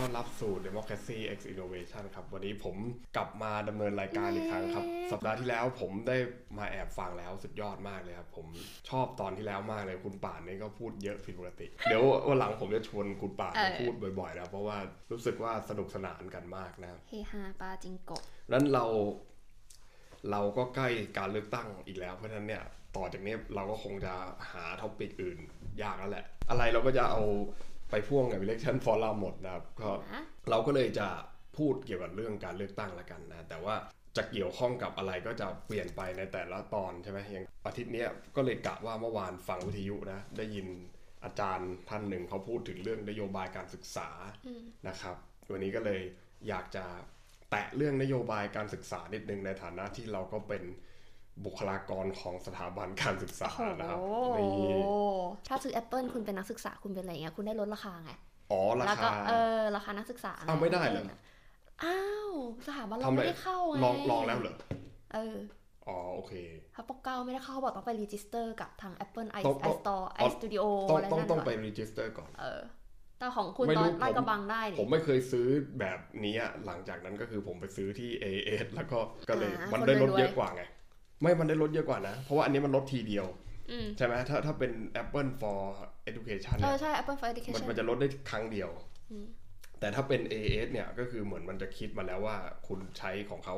ต้อนรับสู่ Democracy X Innovation ครับ วันนี้ผมกลับมาดำเนินรายการอีกครั้งครับ สัปดาห์ที่แล้วผมได้มาแอบฟังแล้วสุดยอดมากเลยครับ ผมชอบตอนที่แล้วมากเลยคุณป่านนี่ก็พูดเยอะผิดปกติ เดี๋ยววันหลังผมจะชวนคุณป่านมาพูดบ่อยๆนะเพราะว่ารู้สึกว่าสนุกสนานกันมากนะเฮฮาปาจิงโกะนั้นเรา เราก็ใกล้การเลือกตั้งอีกแล้วเพราะฉะนั้นเนี่ยต่อจากนี้เราก็คงจะหาท็อปิกอื่นยากแล้วแหละ อะไรเราก็จะเอา ไปพ่วงกับ election forum หมดนะครับก็นะเราก็เลยจะพูดเกี่ยวกับเรื่องการเลือกตั้งละกันนะ แต่ว่าจะเกี่ยวข้องกับอะไรก็จะเปลี่ยนไปในแต่ละตอนใช่ไหมอย่างอาทิตย์เนี้ยก็เลยกะว่าเมื่อวานฟังวิทยุนะ ได้ยินอาจารย์ท่านหนึ่งเขาพูดถึงเรื่องนโยบายการศึกษานะครับ วันนี้ก็เลยอยากจะแตะเรื่องนโยบายการศึกษานิดนึงในฐานะที่เราก็เป็น บุคลากรของสถาบันการศึกษาโอ้นะครับโหนี่ถ้าซื้อ Apple คุณเป็นนักศึกษาคุณเป็นอะไรเงี้ยคุณได้ลดราคาไงอ๋อราแล้วก็คาเออราคานักศึกษาอ้าวไม่ได้เหรออ้าวสถาบันเราทำไมไม่ได้เข้าไงลองลองแล้วเหรอเอออ๋อโอเคถ้าปกเก้าไม่ได้เข้าเขาบอกต้องไปรีจิสเตอร์กับทาง Apple i ต้องต้อง iStore อ๋อ iStudio ต้องอะไรต้องนั่นต้องไปก่อนรีจิสเตอร์ก่อนเออแต่ของคุณไม่ตรู้อนลาดผมกระบังได้ผมนี่ไม่เคยซื้อแบบนี้อะหลังจากนั้นก็คือผมไปซื้อที่ AS แล้วก็ก็เลยอ่ามันคนได้ลดรวยๆเยอะกว่าไง ไม่มันได้ลดเยอะกว่านะ เพราะว่าอันนี้มันลดทีเดียวอืมใช่ไหมถ้าถ้าเป็น Apple for Education เอเนี่อยใช่ Apple for มัน Education มันจะลดได้ครั้งเดียวอืมแต่ถ้าเป็น AS เนี่ยก็คือเหมือนมันจะคิดมาแล้วว่า คุณใช้ของเขา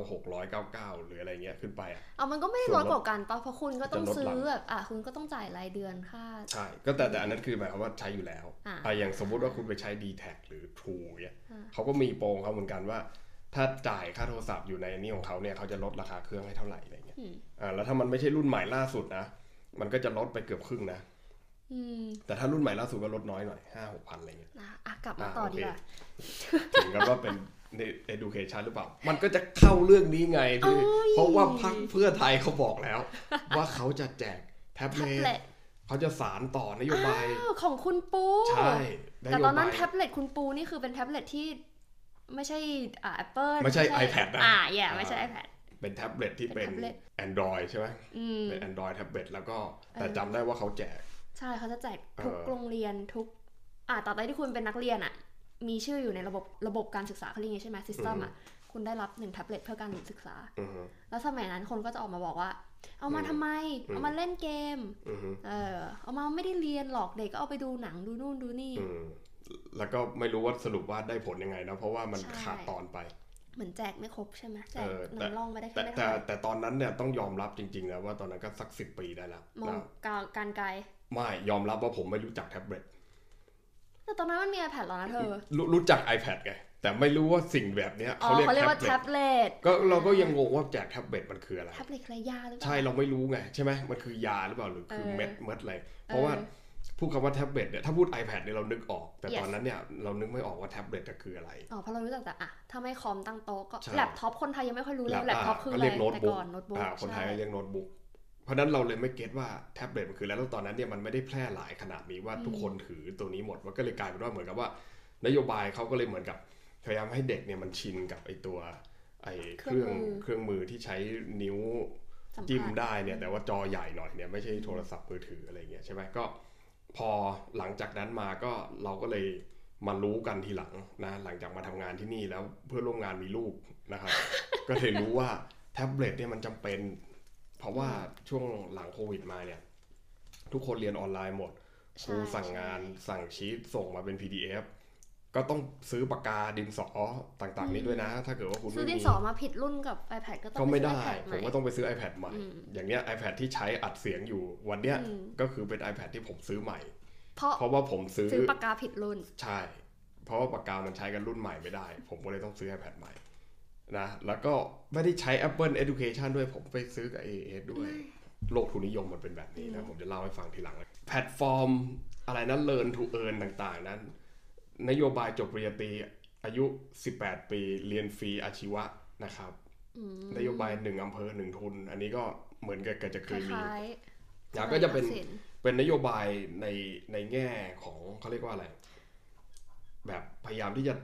699 หรืออะไรเงี้ยขึ้นไปอะเอามันก็ไม่ได้ส่ลวนดลดกว่ากันป่ะเพราะคุณก็ต้องจะลดซื้หลัองแบบอะคุณก็ต้องจ่ายรายเดือนค่า ใช่ ก็แต่แต่อันนั้นคือหมายความว่าใช้อยู่แล้วอ่าอะอย่างสมมุติว่าคุณไปใช้ d t แทหรือ True เนี่ยอ่าเขาก็มีโปรของเขาเหมือนกันว่า ถ้าจ่ายค่าโทรศัพท์อยู่ในนี้ของเขาเนี่ยเขาจะลดราคาเครื่องให้เท่าไหร่อะไรเงี้ยอืมอ่าแล้วถ้ามันไม่ใช่รุ่นใหม่ล่าสุดนะมันก็จะลดไปเกือบครึ่งนะอืมแต่ถ้ารุ่นใหม่ล่าสุดก็ลดน้อยหน่อยห้าหกพันอะไรเงี้ยนะอะกลับมาอ่าต่อโอเคดีกว่าถึงกับว่าเป็นใน education หรือเปล่า มันก็จะเข้าเรื่องนี้ไงที่เพราะว่าพรรคเพื่อไทยเขาบอกแล้ว ว่าเขาจะแจกแท็บแท็บเล็เล็ตตเขาจะสารต่อนโยบายอ้าวของคุณปูใช่แต่โยตอนนั้นนโยบายแท็บเล็ตคุณปูนี่คือเป็นแท็บเล็ตที่ไม่ใช่อ่า Apple ไม่ใช่ iPad นะอ่าแย่อ่าไม่ใช่ iPad เป็นแท็บเล็ตที่เป็นเป็นแท็บเล็ต Android ใช่ไหมอืมเป็น Android แท็บเล็ตแล้วก็แต่เออจำได้ว่าเขาแจก ใช่เขาจะแจกทุกเออโรงเรียนทุก อ่าต่อไปที่คุณเป็นนักเรียนอะ มีชื่ออยู่ในระบบระบบการศึกษาเขาเรียกไงใช่ไหม system อะคุณได้รับหนึ่งแท็บเล็ตเพื่อการศึกษาอือฮึแล้วสมัยนั้นคนก็จะออกมาบอกว่า เอามาอืมทำไมอืมเอามาเล่นเกมอือฮึเออ เอามาไม่ได้เรียนหรอกเด็กก็เอาไปดูหนังดูนู่นดูนี่อืมแล้วก็ไม่รู้ว่าสรุปว่าได้ผลยังไงนะเพราะว่ามันใช่ขาดตอนไป เหมือนแจกไม่ครบใช่ไหมแจเอกอแต่น้ำร่องไปได้แต่แค่ไม่แต่เท่าไหร่แต่ตอนนั้นเนี่ยต้องยอมรับจริงๆนะว่าตอนนั้นก็สักสิบปีได้แล้วมองนะการการไกลไม่ยอมรับว่าผมไม่รู้จักแท็บเล็ตแต่ตอนนั้นมันมี iPad แล้วนะเธอรู้รู้จัก iPad ไงแต่ไม่รู้ว่าสิ่งแบบเนี้ยอ๋อเขาเรียกเขาเรียกแท็ว่าบเล็แท็ตบเล็ตก็เราก็ยังงงว่าแจกแท็บเล็ตมันคืออะไรแท็บเล็ตคืออะไรยาหรือเปล่าใช่เราไม่รู้ไงใช่ไหมมันคือยาหรือเปล่าหรือคือเออเม็ดเม็ดอะไรเพราะว่า พูดคำว่าแท็บเล็ตเนี่ยถ้าพูด iPad เนี่ยเรานึกออก แต่ Yes ตอนนั้นเนี่ยเรานึกไม่ออกว่าแท็บเล็ตคืออะไรอ๋อเพราะเรารู้จักแต่อะถ้าไม่คอมตั้งโต๊ะก็ใช่แล็ปท็อปคนไทยยังไม่ค่อยรู้เลยแล็ปท็อปคือก็อะไรเรียกโน้ตบุ๊กก่อนโน้ตบุ๊กอ่าคนไทยก็เรียกโน้ตบุ๊กเพราะฉะนั้นเราเลยไม่ get ว่าแท็บเล็ตมันคืออะไรแล้วตอนนั้นเนี่ยมันไม่ได้แพร่หลายขนาดนี้ว่าทุกคนถือตัวนี้หมดมันก็เลยกลายเป็นว่าเหมือนกับว่านโยบายเขาก็เลยเหมือนกับพยายามให้เด็กเนี่ยมันชินกับไอ้ตัวไอ้เครื่องเครื่องมือที่ใช้นิ้วสัมจิ้มผัสได้เนี่ยแต่ว่าจอใหญ่หน่อยเนี่ยไม่ใช่โทรศัพท์มือถืออะไรเงี้ยใช่ไหมก็ พอหลังจากนั้นมาก็เราก็เลยมารู้กันทีหลังนะหลังจากมาทำงานที่นี่แล้วเพื่อนร่วมงานมีลูกนะครับ ก็เลยรู้ว่าแท็บเล็ตเนี่ยมันจำเป็น เพราะว่าช่วงหลังโควิดมาเนี่ย ทุกคนเรียนออนไลน์หมดครูสั่งงานสั่งชีตส่งมาเป็น PDF ก็ต้องซื้อปากกาดินสอต่างๆนี้ด้วยนะ ถ้าเกิดว่าคุณซื้อไม่ดินมีสอมาผิดรุ่นกับ iPad ก็ต้องก็ไปไม่ซื้อได้ iPad ใหผมม่ก็ต้องไปซื้อ iPad ใหม่อืมอย่างเนี้ย iPad ที่ใช้อัดเสียงอยู่วันเนี้ยอืมก็คือเป็น iPad ที่ผมซื้อใหม่ เพราะเพราะว่าผมซื้อซื้อปากกาผิดรุ่น ใช่ เพราะว่าปากกามันใช้กันรุ่นใหม่ไม่ได้ ผมก็เลยต้องซื้อ iPad ใหม่นะแล้วก็ไม่ได้ใช้ Apple Education ด้วยผมไปซื้อกับ AS ด้วย โลกทุนนิยมมันเป็นแบบนี้นะผมจะเล่าให้ฟังทีหลังแพลตฟอร์มอะไรนั้น Learn to Earn ต่างๆ นั้น นโยบายจบปริญญาตรีอายุ 18 ปีเรียนฟรีอาชีวะนะครับอืมนโยบายหนึ่งอำเภอหนึ่งทุน อันนี้ก็เหมือนกับจะเคยมีคล้ายๆแล้วก็จะเป็นสมัยทักษิณเป็นนโยบายในในแง่ของเขาเรียกว่าอะไร แบบพยายามที่จะ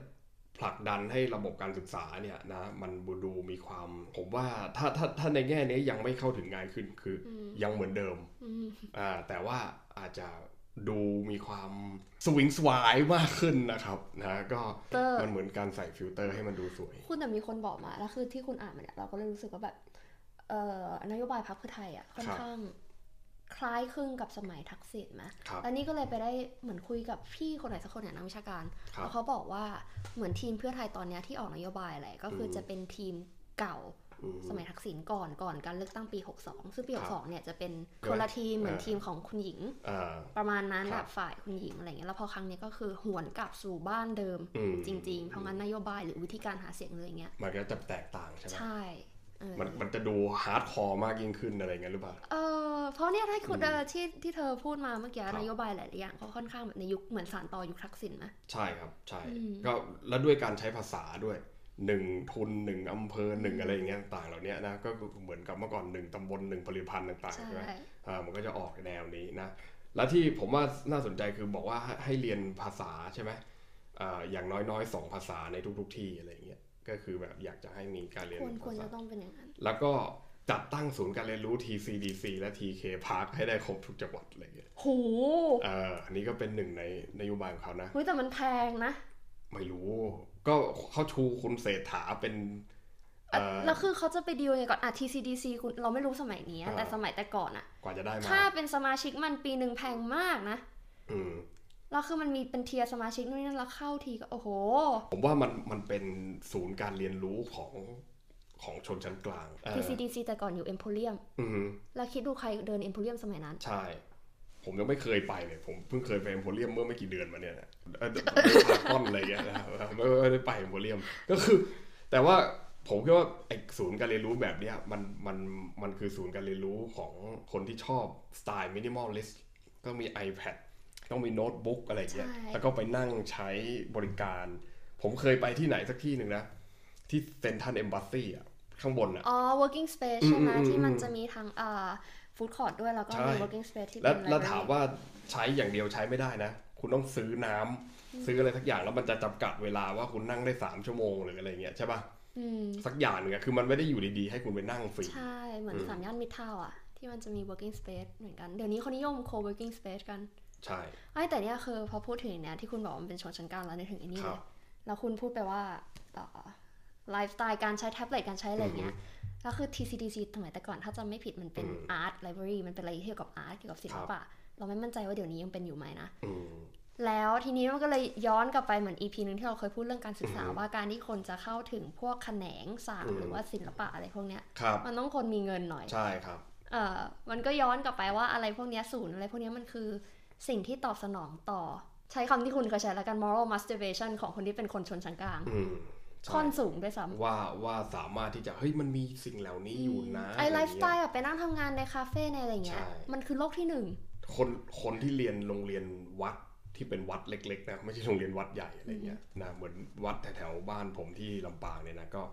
ผลักดันให้ระบบการศึกษาเนี่ยนะมันดูมีความ ผมว่าถ้าถ้าถ้าในแง่นี้ยังไม่เข้าถึงง่ายขึ้นคืออยังเหมือนเดิมอืมอ่าแต่ว่าอาจจะ ดูมีความสวิงสวายมากขึ้นนะครับนะก็เตอร์มันเหมือนการใส่ฟิลเตอร์ให้มันดูสวย คุณแต่มีคนบอกมาแล้วคือที่คุณอ่านมาเนี่ยเราก็เลยรู้สึกว่าแบบเอ่อนโยบายพรรคเพื่อไทยอะค่อนข้างครับคล้ายคลึงกับสมัยทักษิณไหมครับแล้วนี่ก็เลยไปได้เหมือนคุยกับพี่คนไหนสักคนเนี่ยนักวิชาการครับแล้วเขาบอกว่าเหมือนทีมเพื่อไทยตอนเนี้ยที่ออกนโยบายอะไรก็คืออมจะเป็นทีมเก่าอืม สมัยทักษิณก่อนก่อนการเลือกตั้งปี 62 ซึ่งปีครับ62 เนี่ยจะเป็นใช่คนไหมละทีมเหมือนอ่าทีมของคุณหญิงอ่าประมาณนั้นครับแบบฝ่ายคุณหญิงอะไรเงี้ยแล้วพอครั้งนี้ก็คือหวนกลับสู่บ้านเดิมอืมจริง ๆ เพราะงั้นนโยบายหรือวิธีการหาเสียงเลยเงี้ยมันก็จะแตกต่างใช่ไหมใช่เออมันมันจะดู hardcore มากยิ่งขึ้นอะไรเงี้ยหรือเปล่า เออเพราะเนี่ยถ้าคุณอืมเออที่ที่เธอพูดมาเมื่อกี้ครับนโยบายหลายๆอย่างเขาค่อนข้างแบบในยุคเหมือนสานต่อยุคทักษิณนะใช่ครับใช่อืมก็แล้วด้วยการใช้ภาษาด้วย หนึ่งทุนหนึ่งอำเภอหนึ่งอะไรอย่างเงี้ยต่างเหล่านี้นะก็เหมือนกับเมื่อก่อนหนึ่งตำบลหนึ่งผลิตภัณฑ์ต่างๆใช่ใช่ไหมอ่ามันก็จะออกแนวนี้นะแล้วที่ผมว่าน่าสนใจคือบอกว่าให้ให้เรียนภาษาใช่ไหมอ่าอย่างน้อยๆสองภาษาในทุก ๆ ที่อะไรอย่างเงี้ยก็คือแบบอยากจะให้มีการเรียนควรควรภาษาจะต้องเป็นอย่างนั้นแล้วก็จัดตั้งศูนย์การเรียนรู้ TCDC และ TK Park ให้ได้ครบทุกจังหวัดอะไรอย่างเงี้ยโหเอ่าอันนี้ก็เป็นหนึ่งในนโยบายของเขานะเฮ้ยแต่มันแพงนะ ไม่รู้ ก็เขาชูคุณเศรษฐาเป็นเอ่อแล้วคือเขาจะไปดีลยังไงก่อนอะ TCDC คุณเราไม่รู้สมัยนี้อ่าแต่สมัยแต่ก่อนอะกว่าจะได้มาค่าเป็นสมาชิกมันปีหนึ่งแพงมากนะ อืมแล้วคือมันมีเป็นเทียร์สมาชิกนู่นนี่นั่นแล้วเข้าทีก็โอ้โห ผมว่ามันมันเป็นศูนย์การเรียนรู้ของของชนชั้นกลางเอ่อ TCDC แต่ก่อนอยู่ Emporium อืมแล้วคิดดูใครเดิน Emporium สมัยนั้น ใช่ ผมยังไม่เคยไปเลย ผมเพิ่งเคยไปเอ็มโพเรียมเมื่อไม่กี่เดือนมาเนี่ยนะเออเดินพารากอนอะไรอย่างเงี้ยนะครับไม่ไม่ได้ไปเอ็มโพเรียม ก็คือ แต่ว่าผมคิดว่าไอ้ศูนย์การเรียนรู้แบบเนี้ยมันมันมันคือศูนย์การเรียนรู้ของคนที่ชอบสไตล์ minimalist ต้องมี iPad ต้องมีโน้ตบุ๊กอะไรอย่างเงี้ยใช่แล้วก็ไปนั่งใช้บริการ ผมเคยไปที่ไหนสักที่หนึ่งนะ ที่เซนทันเอมบัสซี่อะข้างบนอะ อ๋อ working space อืมใช่ไหมอืมที่มันอืมจะมีทั้งอ่า food court ด้วยแล้วก็ใช่มี working space ที่แล้วเป็นแล้ว library ถามว่าใช้อย่างเดียวใช้ไม่ได้นะ คุณต้องซื้อน้ำซื้ออะไรสักอย่างแล้วมันจะจำกัดเวลาว่าคุณนั่งได้สามชั่วโมงหรืออะไรเงี้ยใช่ป่ะอืมสักอย่างหนึ่งอะคือมันไม่ได้อยู่ดีๆ ให้คุณไปนั่งฟรี ใช่ เหมือนอืมสามย่านมิตรทาวน์อะ ที่มันจะมี working space เหมือนกัน เดี๋ยวนี้เขานิยม co-working space กัน ใช่ไอ้แต่เนี่ยคือพอพูดถึงเนี่ยที่คุณบอกว่ามันเป็นชนชั้นกลางแล้วนึกถึงไอ้นี่ครัเลบยแล้วคุณพูดไปว่าไลฟ์สไตล์การใช้แท็บเล็ตการใช้อะไรเงี้ย แล้วคือ TCDC สมัยแต่ก่อนถ้าจำไม่ผิดมันเป็นอืม art library มันเป็นอะไรเกี่ยวกับ art เกี่ยวกับศิลปะครับ เราไม่มั่นใจว่าเดี๋ยวนี้ยังเป็นอยู่ไหมนะอืมแล้วทีนี้มันก็เลยย้อนกลับไปเหมือน EP หนึ่งที่เราเคยพูดเรื่องการศึกษาอือฮึว่าการที่คนจะเข้าถึงพวกแขนงศาสตร์อืมหรือว่าศิลปะอะไรพวกเนี้ยครับมันต้องคนมีเงินหน่อยใช่ครับเออมันก็ย้อนกลับไปว่าอะไรพวกเนี้ยศูนย์อะไรพวกเนี้ยมันคือสิ่งที่ตอบสนองต่อ ใช้คำที่คุณเคยใช้แล้วกัน moral masturbation ของคนที่เป็นคนชนชั้นกลางอืมใช่ ค่อนสูงด้วยซ้ำว่าว่าสามารถที่จะเฮ้ยมันมีสิ่งเหล่านี้อยู่นะไอไละรฟ์สเงี้ยไตล์แบบไปนั่งทำงานในคาเฟ่ในอะไรเงี้ยใช่มันคือโลกที่หนึ่งคนคนที่เรียนโรงเรียนวัดที่เป็นวัดเล็กๆนะไม่ใช่โรงเรียนวัดใหญ่อะไรเงี้ยนะเหมือนวัดแถวๆบ้านผมที่ลำปางเนี่ยนะก็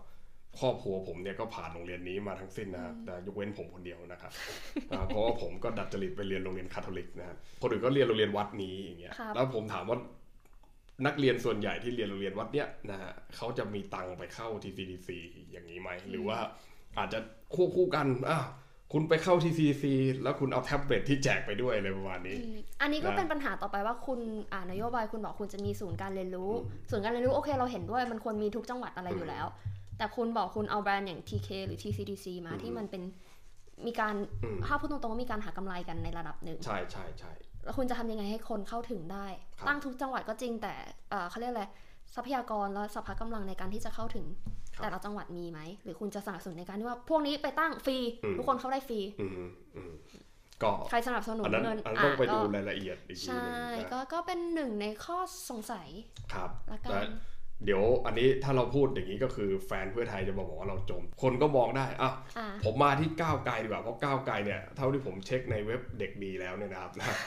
ครอบครัวผมเนี่ยก็ผ่านโรงเรียนนี้มาทั้งสิ้นนะครับแต่ยกเว้นผมคนเดียวนะครับอ่าเพราะว่าผมก็ดัดจริตไปเรียนโรงเรียนคาทอลิกนะครับคนอื่นก็เรียนโรงเรียนวัดนี้อย่างเงี้ยครับแล้วผมถามว่า นักเรียนส่วนใหญ่ที่เรียนโรงเรียนวัดเนี้ยนะฮะเขาจะมีตังค์ไปเข้า TCDC อย่างนี้ไหมหรือว่าอาจจะควบคู่กันอะคุณไปเข้า TCDC แล้วคุณเอาแท็บเล็ตที่แจกไปด้วยอะไรประมาณนี้อืมอันนี้ก็นะเป็นปัญหาต่อไปว่าคุณอ่านโยบายคุณบอกคุณจะมีศูนย์การเรียนรู้ ศูนย์การเรียนรู้โอเคเราเห็นด้วยมันควรมีทุกจังหวัดอะไรอยู่แล้ว แต่คุณบอกคุณเอาแบรนด์อย่าง TK หรือ TCDC มาอืมที่มันเป็นมีการอืมถ้าพูดตรงๆว่ามีการหากำไรกันในระดับหนึ่ง ใช่ใช่ใช่ แล้วคุณจะทำยังไงให้คนเข้าถึงได้ครับตั้งทุกจังหวัดก็จริงแต่เอ่อเขาเรียกอะไรทรัพยากรและสภากำลังในการที่จะเข้าถึงครับแต่ละจังหวัดมีไหม หรือคุณจะสนับสนุนในการที่ว่าพวกนี้ไปตั้งฟรีอืมทุกคนเข้าได้ฟรีอืมอืมก็ใครสนับสนุนอันนั้นเงินอันนั้นต้องไปดูก็รายละเอียดอีกทีหใช่นึงนะก็ก็เป็นหนึ่งในข้อสงสัยครับละกัแต่น เดี๋ยวอันนี้ถ้าเราพูดอย่างนี้ก็คือแฟนเพื่อไทยจะมาบอกว่าเราจม คนก็มองได้อะอ่าผมมาที่ก้าวไกลดีกว่าเพราะก้าวไกลเนี่ยเท่าที่ผมเช็คในเว็บเด็กดีแล้วเนี่ยนะครับนะ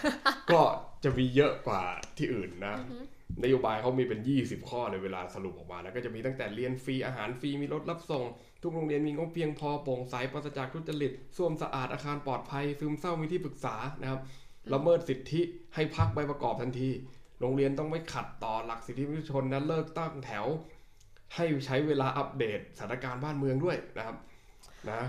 ก็จะมีเยอะกว่าที่อื่นนะอือฮึนโยบายเขามีเป็น 20 ข้อเลยเวลาสรุปออกมา แล้วก็จะมีตั้งแต่เรียนฟรีอาหารฟรีมีรถรับส่ง ทุกโรงเรียนมีงบเพียงพอโปร่งใสปราศจากทุจริตส้วมสะอาดอาคารปลอดภัย ซึมเศร้ามีที่ปรึกษานะครับละเมิดสิทธิให้พักใบประกอบทันที โรงเรียนต้องไม่ขัดต่อหลักสิทธิมนุษยชนนะเลิกตั้งแถว ให้ใช้เวลาอัปเดตสถานการณ์บ้านเมืองด้วยนะครับนะ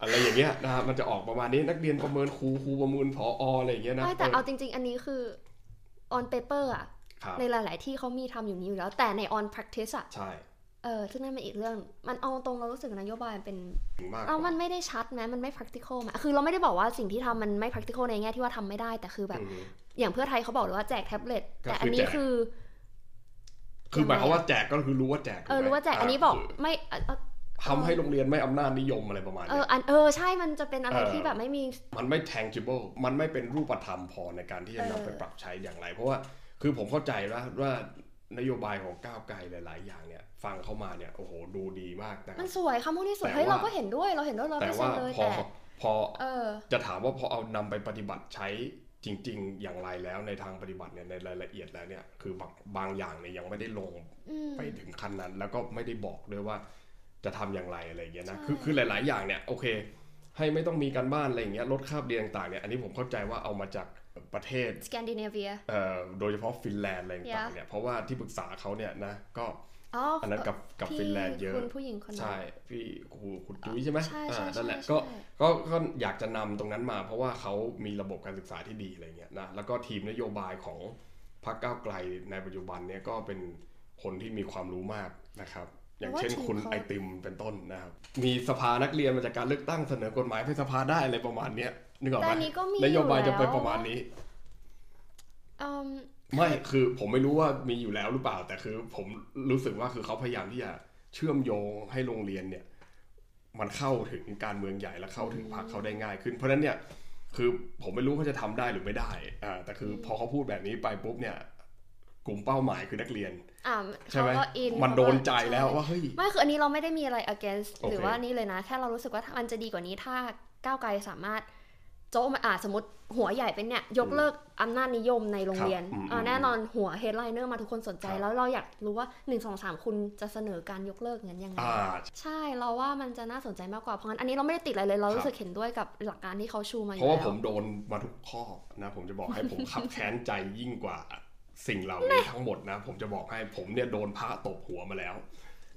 อะไรอย่างเงี้ยนะฮะมันจะออกประมาณนี้นักเรียนประเมินครูครูประเมินผออะไรอย่างเงี้ยนะไม่แต่เอาจริง ๆ อันนี้คือ on paper อะครับในหลาย ๆ ที่เขามีทำอยู่นี้อยู่แล้ว แต่ใน on practice อะใช่เออซึ่งนั่นเป็นอีกเรื่อง มันเอาตรงเรารู้สึกนโยบายมันเป็นถึงมากเอามันไม่ได้ชัดไหมมันไม่ practical ไหมคือเราไม่ได้บอกว่าสิ่งที่ทำมันไม่ practical ในแง่ที่ว่าทำไม่ได้แต่คือแบบ อืมอย่างเพื่อไทยเขาบอกเลยว่าแจกแท็บเล็ตก็แต่คืออันนี้แจกคือ คือหมายความว่าแจกก็คือรู้ว่าแจกเออถูไหมรู้ว่าแจกอันนี้บอกคืไม่เออเออทำให้โรงเรียนไม่อำนาจนิยมอะไรประมาณเอเนี้อยอันเออใช่มันจะเป็นอะไรเออที่แบบไม่มี มันไม่ tangible มันไม่เป็นรูปธรรมพอในการที่จะเออนำไปปรับใช้อย่างไร เพราะว่าคือผมเข้าใจว่าว่านโยบายของก้าวไกลหลาย ๆ อย่างเนี่ย ฟังเข้ามาเนี่ยโอ้โหดูดีมากนะคมัรันบสวยคำพูดนี่สวยแต่เฮ้ยว่าเราก็เห็นด้วยเราเห็นด้วยร้อยแต่เปอร์เซ็ว่านต์เลยพอแต่พอเออจะถามว่าพอเอานำไปปฏิบัติใช้ จริง ๆ อย่างไรแล้วในทางปฏิบัติเนี่ยในรายละเอียดแล้วเนี่ยคือบางบางอย่างเนี่ยยังไม่ได้ลงอืมไปถึงขั้นนั้น แล้วก็ไม่ได้บอกด้วยว่าจะทำอย่างไรอะไรอย่างเงี้ยนะใช่คือคือหลาย ๆ อย่างเนี่ยโอเค ให้ไม่ต้องมีการบ้านอะไรอย่างเงี้ยลดคาบเรียนต่างๆเนี่ยอันนี้ผมเข้าใจว่าเอามาจากประเทศสแกนดิเนเวียเอ่อโดยเฉพาะฟินแลนด์อะไรต่างๆเนี่ยเพราะว่าที่ปรึกษาเขาเนี่ยนะก็อ๋ ออันนั้นกับกับที่ฟินแลนด์เยอะคุณผู้หญิงคนนั้นใช่พี่ครูคุณจุ้ยใช่ไหมใช่อ่าใช่นั่นแหละใช่ก็ใช่ก็ก็อยากจะนำตรงนั้นมา เพราะว่าเขามีระบบการศึกษาที่ดีอะไรเงี้ยนะแล้วก็ทีมนโยบายของพรรคก้าวไกลในปัจจุบันเนี่ยก็เป็นคนที่มีความรู้มากนะครับ อย่างเช่นคุณไอติมเป็นต้นนะครับมีสภานักเรียนมาจากการเลือกตั้งเสนอกฎหมายให้สภาได้อะไรประมาณเนี้ยนึกออกแต่ไหมอันนี้ก็มีนโยบายอจะไปแล้วประมาณนี้อืม ไม่คือผมไม่รู้ว่ามีอยู่แล้วหรือเปล่า แต่คือผมรู้สึกว่าคือเขาพยายามที่จะเชื่อมโยงให้โรงเรียนเนี่ย มันเข้าถึงการเมืองใหญ่และเข้าถึงพรรคเขาได้ง่ายขึ้น เพราะฉะนั้นเนี่ยคือผมไม่รู้เขาจะทำได้หรือไม่ได้อ่าแต่คือพอเขาพูดแบบนี้ไปปุ๊บเนี่ยกลุ่มเป้าหมายคือนักเรียนอ่าใช่ไหมเขาก็อินมันโดนใจแล้วช่ว่าเฮ้ยไม่คืออันนี้เราไม่ได้มีอะไร against โอเคหรือว่านี่เลยนะ แค่เรารู้สึกว่ามันจะดีกว่านี้ถ้าก้าวไกลสามารถ โจ๊ะมาอ่าสมมติหัวใหญ่เป็นเนี่ยยกเลิกอำนาจนิยมในโรงเรียนครับอืมอ่าแน่นอนหัว headliner มาทุกคนสนใจครับแล้วเราอยากรู้ว่า 1 2 3 คุณจะเสนอการยกเลิกงั้นยังไงอ่าใช่เราว่ามันจะน่าสนใจมากกว่าเพราะงั้นอันนี้เราไม่ได้ติดอะไรเลยเราครับรู้สึกเห็นด้วยกับหลักการที่เขาชูมาอเพยู่ราะว่าแล้ผวมโดนมาทุกข้อนะผมจะบอกให้ผมขับแค้นใจยิ่งกว่าสิ่งเหล่านี้ทั้งหมดนะ ผมจะบอกให้ผมเนี่ยโดนพระตบหัวมาแล้ว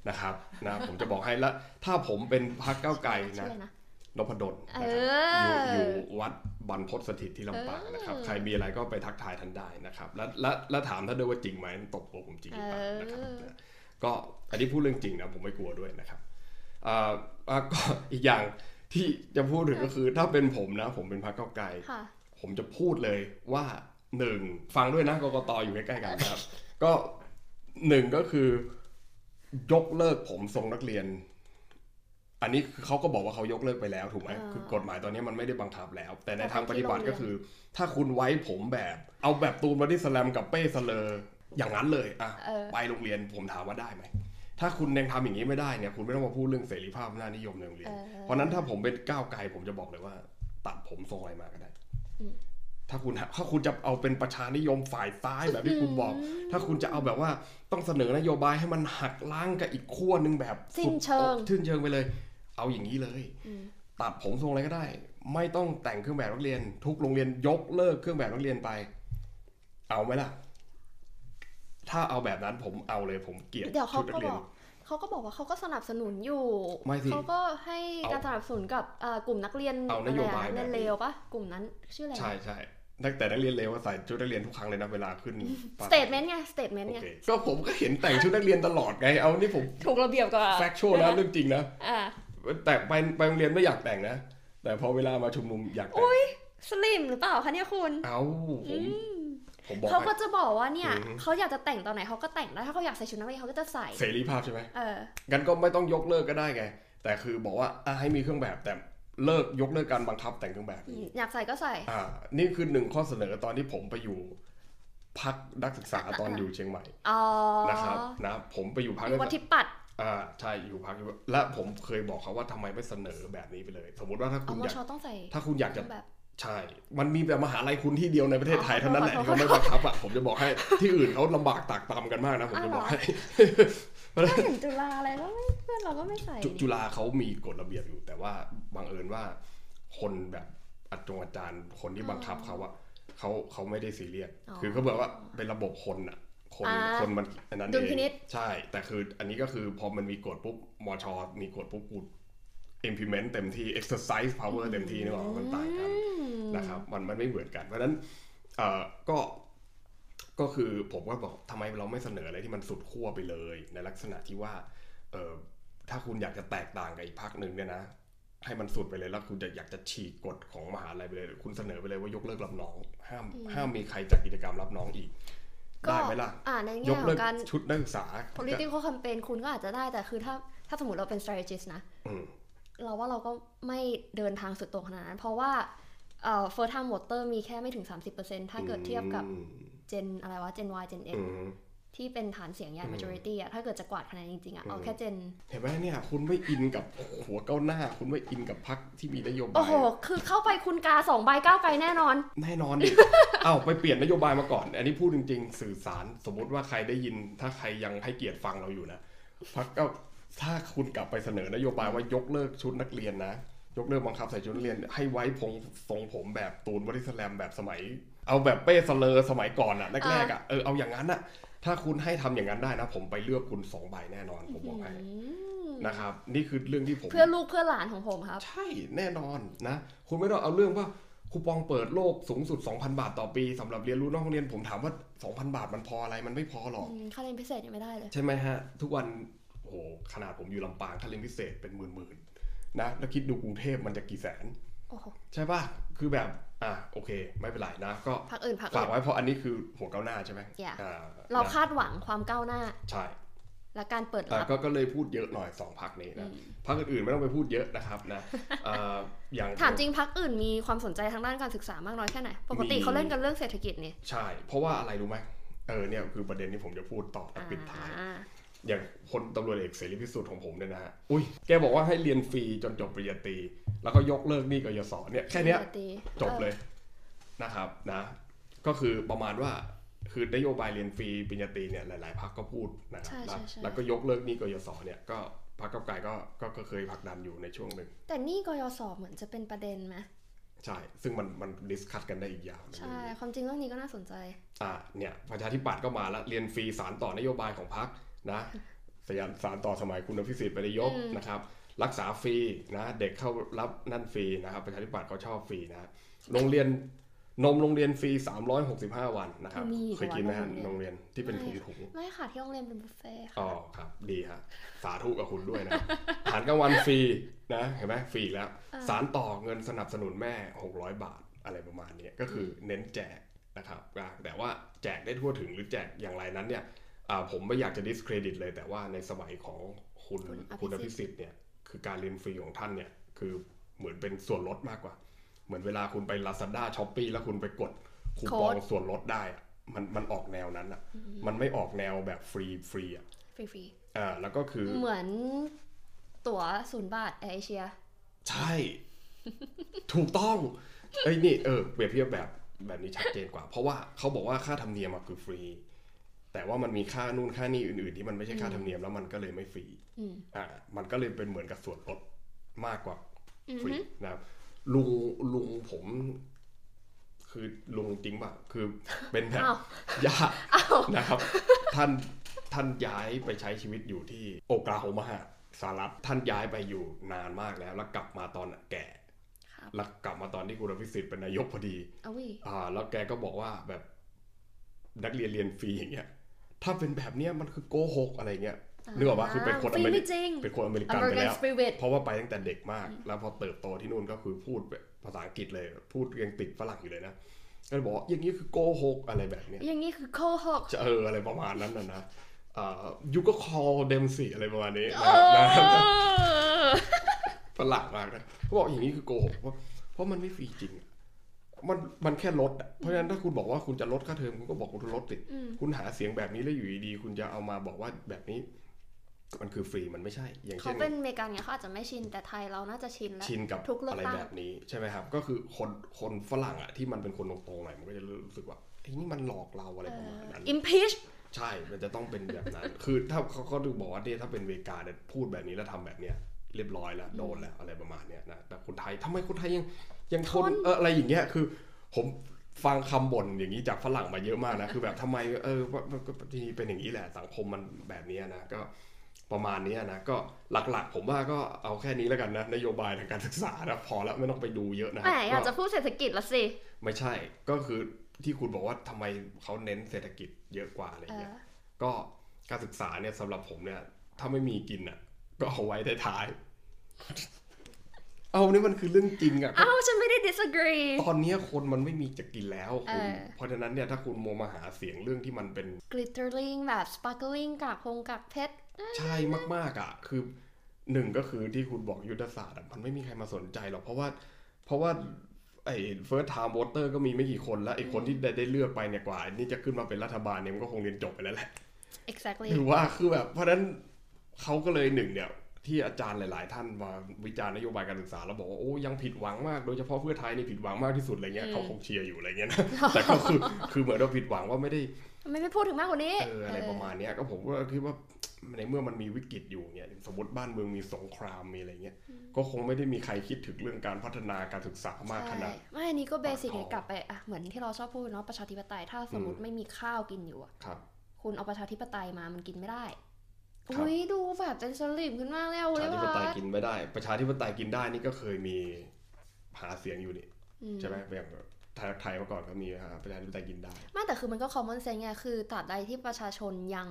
นะครับนะผมจะบอกให้แล้วถ้าผมเป็นพรรคก้าวไกลชื่อนะอะไร นะนพดลเอนะครับอยู่ออยู่วัดบรรพตสถิตที่ลำปางนะครับเออใครมีอะไรก็ไปทักทายท่านได้นะครับ และและและถามท่านด้วยว่าจริงไหมตบหัวผมจริงหรือเปล่านะครับเออนะก็อันนี้พูดเรื่องจริงนะผมไม่กลัวด้วยนะครับอ่าอ่าก็อีกอย่างที่จะพูดถึงก็คือถ้าเป็นผมนะ ผมเป็นพรรคก้าวไกลค่ะผมจะพูดเลยว่าหนึ่งฟังด้วยนะกกตอยู่ใกล้ๆกันนะครับ ก็หนึ่งก็คือยกเลิกผมทรงนักเรียน อันนี้คือเขาก็บอกว่าเขายกเลิกไปแล้วถูกไหมอ่าคือกฎหมายตอนนี้มันไม่ได้บังคับแล้ว แต่ในแต่ทางปฏิบัติที่โรงเรียนก็คือ ถ้าคุณไว้ผมแบบ เอาแบบตูนบอดี้สแลมกับเป้ Slur อย่างนั้นเลยอะเออไปโรงเรียนผมถามว่าได้ไหมถ้าคุณยังทำอย่างนี้ไม่ได้เนี่ยคุณไม่ต้องมาพูดเรื่องเสรีภาพอำนาจนิยมในโรงเรียนเออเพราะฉะนั้นถ้าผมเป็นก้าวไกลผมจะบอกเลยว่า ตัดผมทรงอะไรมาก็ได้อืมถ้าคุณถ้าคุณจะเอาเป็นประชานิยมฝ่ายซ้ายแบบที่คุณบอก ถ้าคุณจะเอาแบบว่าต้องเสนอนโยบายให้มันหักล้างกับอีกขั้วหนึ่งแบบสิ้นเชิงสิ้นเชิงไปเลย เอาอย่างนี้เลยอืมตัดผมทรงอะไรก็ได้ ไม่ต้องแต่งเครื่องแบบนักเรียน ทุกโรงเรียนยกเลิกเครื่องแบบนักเรียนไป เอาไหมล่ะ ถ้าเอาแบบนั้นผมเอาเลยผมเกลียดเดี๋ยวเขาชุดนัก็กเรีบยนอกเขาก็บอกว่าเขาก็สนับสนุนอยู่ไม่สิเขาก็ให้เอาการสนับสนุนกับเอ่อกลุ่มนักเรียนเอานโยบายอะไรแบบนี้อะเรียนเลวปะกลุ่มนั้นชื่ออะไรใช่ใช่ตั้งแต่นักเรียนเลวก็ใส่ชุดนักเรียนทุกครั้งเลยนะเวลาขึ้นปาสร์เตตี้ทเมนต์ไงสเตทเมนต์โอไงเคก็ผมก็เห็นแต่งชุดนักเรียนตลอดไงเอานี่ผมถูกระเบียบกว่าแฟกชวลนะเรื่องจริงนะอ่า แต่ไปไปโรงเรียนไม่อยากแต่งนะ แต่พอเวลามาชุมนุมอยากแต่งสลิมหรือเปล่าคะเนี่ยคุณ เอาผมผมบอกเขาก็ให้จะบอกว่าเนี่ยอืมเขาอยากจะแต่งตอนไหนเขาก็แต่งได้ถ้าเขาอยากใส่ชุดนักเรียนเขาก็จะใส่เสรีภาพใช่ไหมเอองั้นก็ไม่ต้องยกเลิกก็ได้ไง แต่คือบอกว่าอะให้มีเครื่องแบบแต่เลิกยกเลิกการบังคับแต่งเครื่องแบบ อยากใส่ก็ใส่ อ่า นี่คือหนึ่งข้อเสนอตอนที่ผมไปอยู่พักนักศึกษาตอนอยู่เชียงใหม่อ๋อนะครับนะผมไปอยู่พักวัทิปัตย์ อ่าใช่อยู่พักอยู่และผมเคยบอกเขาว่าทำไมไม่เสนอแบบนี้ไปเลย สมมติว่าถ้าอคุณวอยากชต้องใส่ถ้าคุณอยากจะแบบใช่ มันมีแบบมหาลัยคุณที่เดียวในประเทศไทยอ๋อเท่านั้นแหละขอที่โทษเขาไม่บังคับอะผมจะบอกให้ที่อื่นเขาลำบากตากตำกันมากนะผมจะบอกให้ก็เห็นจุฬาอะไรก็ไม่เพื่อนเราก็ไม่ใส่จุจุฬาเขามีกฎระเบียบอยู่ แต่ว่าบังเอิญว่า คนแบบอาจงอาจารย์คนที่บังคับเขาอะเขาเขาไม่ได้ซีเรียสอ๋อคือเขาบอกว่าเป็นระบบคนอะ คนอ่าคนมันอันนั้นดุเอลพินิจงใช่ แต่คืออันนี้ก็คือพอมันมีกฎปุ๊บมชมีกฎปุ๊บกู implement เต็มที่ exercise power เต็มที่นี่หรอกมันต่างกันนะครับ มันมันไม่เหมือนกัน เพราะฉะนั้นเอ่อก็ก็คือผมก็บอกทำไมเราไม่เสนออะไรที่มันสุดขั้วไปเลย ในลักษณะที่ว่าเออถ้าคุณอยากจะแตกต่างกับอีกพักหนึ่งเนี่ยนะให้มันสุดไปเลยแล้วคุณจะอยากจะฉีกกฎของมหาลัยไปเลย คุณเสนอไปเลยว่ายกเลิกรับน้อง ห้ามห้ามมีใครจัดกิจกรรมรับน้องอีกก็ ได้ไหมล่ะอ่าในยแง่กขอเลิกงการชุดนักศึกษา political campaign คุณก็อาจจะได้แต่คือถ้าถ้าสมมติเราเป็น strategist นะอืมเราว่าเราก็ไม่เดินทางสุดโต่งขนาดนั้น เพราะว่าเอ่อ first time voter มีแค่ไม่ถึง 30%ถ้าเกิดเทียบกับอืม gen อะไรวะ gen y gen x อืม ที่เป็นฐานเสียงใหญ่อืม majority อะถ้าเกิดจะกวาดคะแนนจริงๆอะเอาแค่ gen เห็นไหมเนี่ย คุณไม่อินกับหัวก้าวหน้า คุณไม่อินกับพักที่มีนโยบาโอ้ยโห คือเข้าไปคุณกาสองใบก้าวไกลแน่นอน แน่นอนดิ เอ้าไปเปลี่ยนนโยบายมาก่อน อันนี้พูดจริง ๆ สื่อสารสมมติว่าใครได้ยินถ้าใครยังให้เกียรติฟังเราอยู่นะพักก็ถ้าคุณกลับไปเสนอนโยบายว่ายกเลิกชุดนักเรียนนะยกเลิกบังคับใส่ชุดนักเรียนให้ไว้พงทรงผมแบบตูนบริสแลมแบบสมัย เอาแบบเป้สเลอร์สมัยก่อนอะแรกๆอะเออเอาอย่างนั้นอะ ถ้าคุณให้ทำอย่างนั้นได้นะ ผมไปเลือกคุณสองใบแน่นอน ผมบอกให้นะครับ นี่คือเรื่องที่ผม เพื่อลูกเพื่อหลานของผมครับ ใช่แน่นอนนะ คุณไม่ต้องเอาเรื่องว่าคูปองเปิดโลกสูงสุด 2,000 บาทต่อปีสำหรับเรียนรู้นอกโรงเรียนผมถามว่า 2,000 บาทมันพออะไรมันไม่พอหรอกอืมค่าเรียนพิเศษยังไม่ได้เลย ใช่ไหมฮะ ทุกวันโอ้โหขนาดผมอยู่ลำปางค่าเรียนพิเศษเป็นหมื่นๆนะแล้วคิดดูกรุงเทพมันจะกี่แสนโอ้โหใช่ป่ะคือแบบ อะโอเค ไม่เป็นไรนะ ก็พักอื่นพักฝาอื่กนไว้เพราะอันนี้คือหัวก้าวหน้าใช่ไหม Yeah อ่าเรานะคาดหวังความก้าวหน้า ใช่ และการเปิดอะรับก็ก็เลยพูดเยอะหน่อยสองพักนี้นะพักอื่นๆไม่ต้องไปพูดเยอะนะครับนะอ่าอย่างถามจริงพักอื่นมีความสนใจทางด้านการศึกษามากน้อยแค่ไหนปกติมีเขาเล่นกันเรื่องเศรษฐกิจนี่ใช่ เพราะว่าอะไรรู้ไหมเออเนี่ยคือประเด็นที่ผมจะพูดต่อและปิดท้าย อ่าอย่างพลตำรวจเอกเสรีพิสุทธิ์ของผมเนี่ยนะฮะ อุ้ย แกบอกว่าให้เรียนฟรีจนจบปริญญาตรี แล้วก็ยกเลิกหนี้กยศเนี่ยแค่เนี้ยปริญญาตรีจบเลยนะครับนะ ก็คือประมาณว่าคือนโยบายเรียนฟรีปริญญาตรีเนี่ยหลาย ๆพักก็พูดนะครับใช่นะใช่ใช่แล้วก็ยกเลิกหนี้กยศเนี่ยก็พักเก้าวไกลก็ก็ก็เคยผลักดันอยู่ในช่วงหนึ่ง แต่นี่กยศเหมือนจะเป็นประเด็นไหมใช่ ซึ่งมันมัน discuss กันได้อีกยาวใช่ ความจริงเรื่องนี้ก็น่าสนใจ อ่าเนี่ยประชาธิปัตย์ก็มาแล้วเรียนฟรีสานต่อนโยบายของพรรค นะสยามสานต่อสมัยคุณอภิสิทธิ์ไปได้ยกอืมนะครับ รักษาฟรีนะเด็กเข้ารับนั่นฟรีนะครับประชาธิปัตย์เขาชอบฟรีนะโรงเรียนนมโรงเรียนฟรี 365 วันนะครับมีเคยกินไหมฮะเหรอโรงเรียนที่เป็นถุงถุงไม่ค่ะ ที่โรงเรียนเป็นบุฟเฟ่ต์ค่ะๆอ๋อครับ ดีฮะสาธุกับคุณด้วยนะอาหารกลางวันฟรีนะ เห็นไหมฟรีอีกแล้ว สารต่อเงินสนับสนุนแม่ 600 บาทอะไรประมาณนี้ก็คือเน้นแจกนะครับอะแต่ว่าแจกได้ทั่วถึงหรือแจกอย่างไรนั้นเนี่ยอ่า ผมไม่อยากจะ discredit เลยแต่ว่าในสมัยของคุณคุณอภิคุณอสิภิทธิ์สิทธิ์เนี่ยคือการเรียนฟรีของท่านเนี่ย คือเหมือนเป็นส่วนลดมากกว่า เหมือนเวลาคุณไป Lazada s h o p e e แล้วคุณไปกดคูปองส่วนลดได้อะมันมันออกแนวนั้นอะ มันไม่ออกแนวแบบฟรีฟรีอะฟรีฟรีอ่าแล้วก็คือๆเหมือนตั๋วศูนย์บาทแอร์เอเชีย ใช่ ถูกต้องเอ้ยนี่เออเปรียบเทียบแบบแบบนี้ชัดเจนกว่า เพราะว่าเขาบอกว่าค่าธรรมเนียมอะคือฟรี แต่ว่ามันมีค่านู่นค่านี่อื่นๆ ที่มันไม่ใช่ค่าธรรมเนียมแล้วมันก็เลยไม่ฟรีอืมอ่ามันก็เลยเป็นเหมือนกับส่วนลดมากกว่าอือฟรีฮึนะครับลุงลุงผม คือลุงจริงป่ะคือเป็นแบบอ้าวญาตินะครับ ท่านท่านย้ายไปใช้ชีวิตอยู่ที่โอกลาโฮมาสหรัฐท่านย้ายไปอยู่นานมากแล้ว แล้วกลับมาตอนแก่ครับแล้วกลับมาตอนที่คุณอภิสิทธิ์เป็นนายกพอดีเอาวิอ่า แล้วแกก็บอกว่าแบบนักเรียนเรียนฟรีอย่างเงี้ย ถ้าเป็นแบบเนี้ยมันคือโกหกอะไรเงี้ยนึกออกปะคือเป็นคนฟรีอเมริไม่จริงเป็นคนอเมริกันไป American แล้ว Spirit เพราะว่าไปตั้งแต่เด็กมาก แล้วพอเติบโตที่นู่นก็คือพูดแบบภาษาอังกฤษเลย พูดยังติดฝรั่งอยู่เลยนะก็เลยบอกว่าอย่างนี้คือโกหกอะไรแบบเนี้ยอย่างนี้คือโคหกจะเอออะไรประมาณนั้นนะนะอ่ายูก็ call them สิอะไรประมาณนี้เอนะนะอฝรั่งมากนะเขาบอกอย่างนี้คือโกหกเพราะเพราะมันไม่ฟรีจริงอะ มันมันแค่ลดอะเพราะฉะนั้นถ้าคุณบอกว่าคุณจะลดค่าเทอมคุณก็บอกคุณลดสิอืมคุณหาเสียงแบบนี้แล้วอยู่ดีๆคุณจะเอามาบอกว่าแบบนี้ มันคือฟรีมันไม่ใช่ อย่างเขาเช่นเป็นอเมริกันเนี่ยเขาอาจจะไม่ชินแต่ไทยเราน่าจะชินแล้วชินกับทุกเลือกอะไรตั้งแบบนี้ใช่ไหมครับ ก็คือคนคนฝรั่งอะที่มันเป็นคนตรงๆหน่อยมันก็จะรู้สึกว่าไอ้นี่มันหลอกเราอะไรประมาณนั้น impeach ใช่ มันจะต้องเป็นแบบนั้น คือถ้าเขาก็ดูบอกว่าเนี่ยถ้าเป็นเวกาเนี่ยพูดแบบนี้แล้วทำแบบเนี้ยเรียบร้อยแล้วโดนแล้วอะไรประมาณเนี้ยนะแต่คนไทยทำไมคนไทยยัง ยังทนทนเอออะไรอย่างเงี้ยคือ ผมฟังคำบ่นอย่างนี้จากฝรั่งมาเยอะมากนะคือแบบทำไมเออว่าว่าก็ที่เป็นอย่างนี้แหละสังคมมันแบบเนี้ยนะก็ประมาณนี้นะก็หลักๆ ผมว่าก็เอาแค่นี้แล้วกันนะนโยบายทางการศึกษานะพอแล้วไม่ต้องไปดูเยอะนะแหมอยากจะพูดเศรษฐกิจละสิไม่ใช่ก็คือที่คุณบอกว่าทำไมเขาเน้นเศรษฐกิจเยอะกว่าอะไรเอเงี้ยอก็การศึกษาเนี่ยสำหรับผมเนี่ย ถ้าไม่มีกินอะ ก็เอาไว้ท้ายๆ เอานี่มันคือเรื่องจริงอะอ้าวฉันไม่ได้ disagree ตอนเนี้ยคนมันไม่มีจะกินแล้วคุณเออเพราะฉะนั้นเนี่ยถ้าคุณโมวมาหาเสียงเรื่องที่มันเป็น glittering แบบ sparkling กากพงกากเพชร ใช่มาก ๆอะคือหนึ่งก็คือที่คุณบอกยุทธศาสตร์อะมันไม่มีใครมาสนใจหรอกเพราะว่า เพราะว่าไอ้ first time voter ก็มีไม่กี่คนแล้วไอ้คนที่ได้ได้เลือกไปเนี่ยกว่านี่จะขึ้นมาเป็นรัฐบาลเนี่ยมันก็คงเรียนจบไปแล้วแหละ exactly หรือว่าคือแบบเพราะฉะนั้นเขาก็เลยหนึ่งเนี่ย ที่อาจารย์หลาย ๆ ท่านมาวิจารณ์นโยบายการศึกษาแล้วบอกว่าโอ้ยังผิดหวังมากโดยเฉพาะเพื่อไทยนี่ผิดหวังมากที่สุดอะไรเงี้ยอืมเขาคงเชียร์อยู่อะไรเงี้ยนะแต่ก็คือคือเหมือนเราผิดหวังว่าไม่ได้ทำไมไม่พูดถึงมากกว่านี้เอออะไรประมาณเนี้ยก็ผมก็คิดว่าในเมื่อมันมีวิกฤตอยู่เนี่ยสมมติบ้านเมืองมีสงครามมีอะไรเงี้ยก็คงไม่ได้มีใครคิดถึงเรื่องการพัฒนาการศึกษามากขนาดใช่ไม่อันนี้ก็เบสิกปากท้องกลับไปอะเหมือนที่เราชอบพูดเนาะประชาธิปไตยถ้าสมมติไม่มีข้าวกินอยู่อะครับคุณเอาประชาธิปไตยมามันกินไม่ได้ครับ อุ้ยดูแบบเป็นสลิมขึ้นมากแล้วประเลชายธิปว่าไตยกินไม่ได้ ประชาธิปไตยกินได้นี่ก็เคยมีหาเสียงอยู่นี่อืมใช่ไหมอย่างไทยไทยเมื่อก่อนก็มีฮะประชาธิปไตยกินได้ไม่แต่คือมันก็ common sense ไงคือตราบใดที่ประชาชนยัง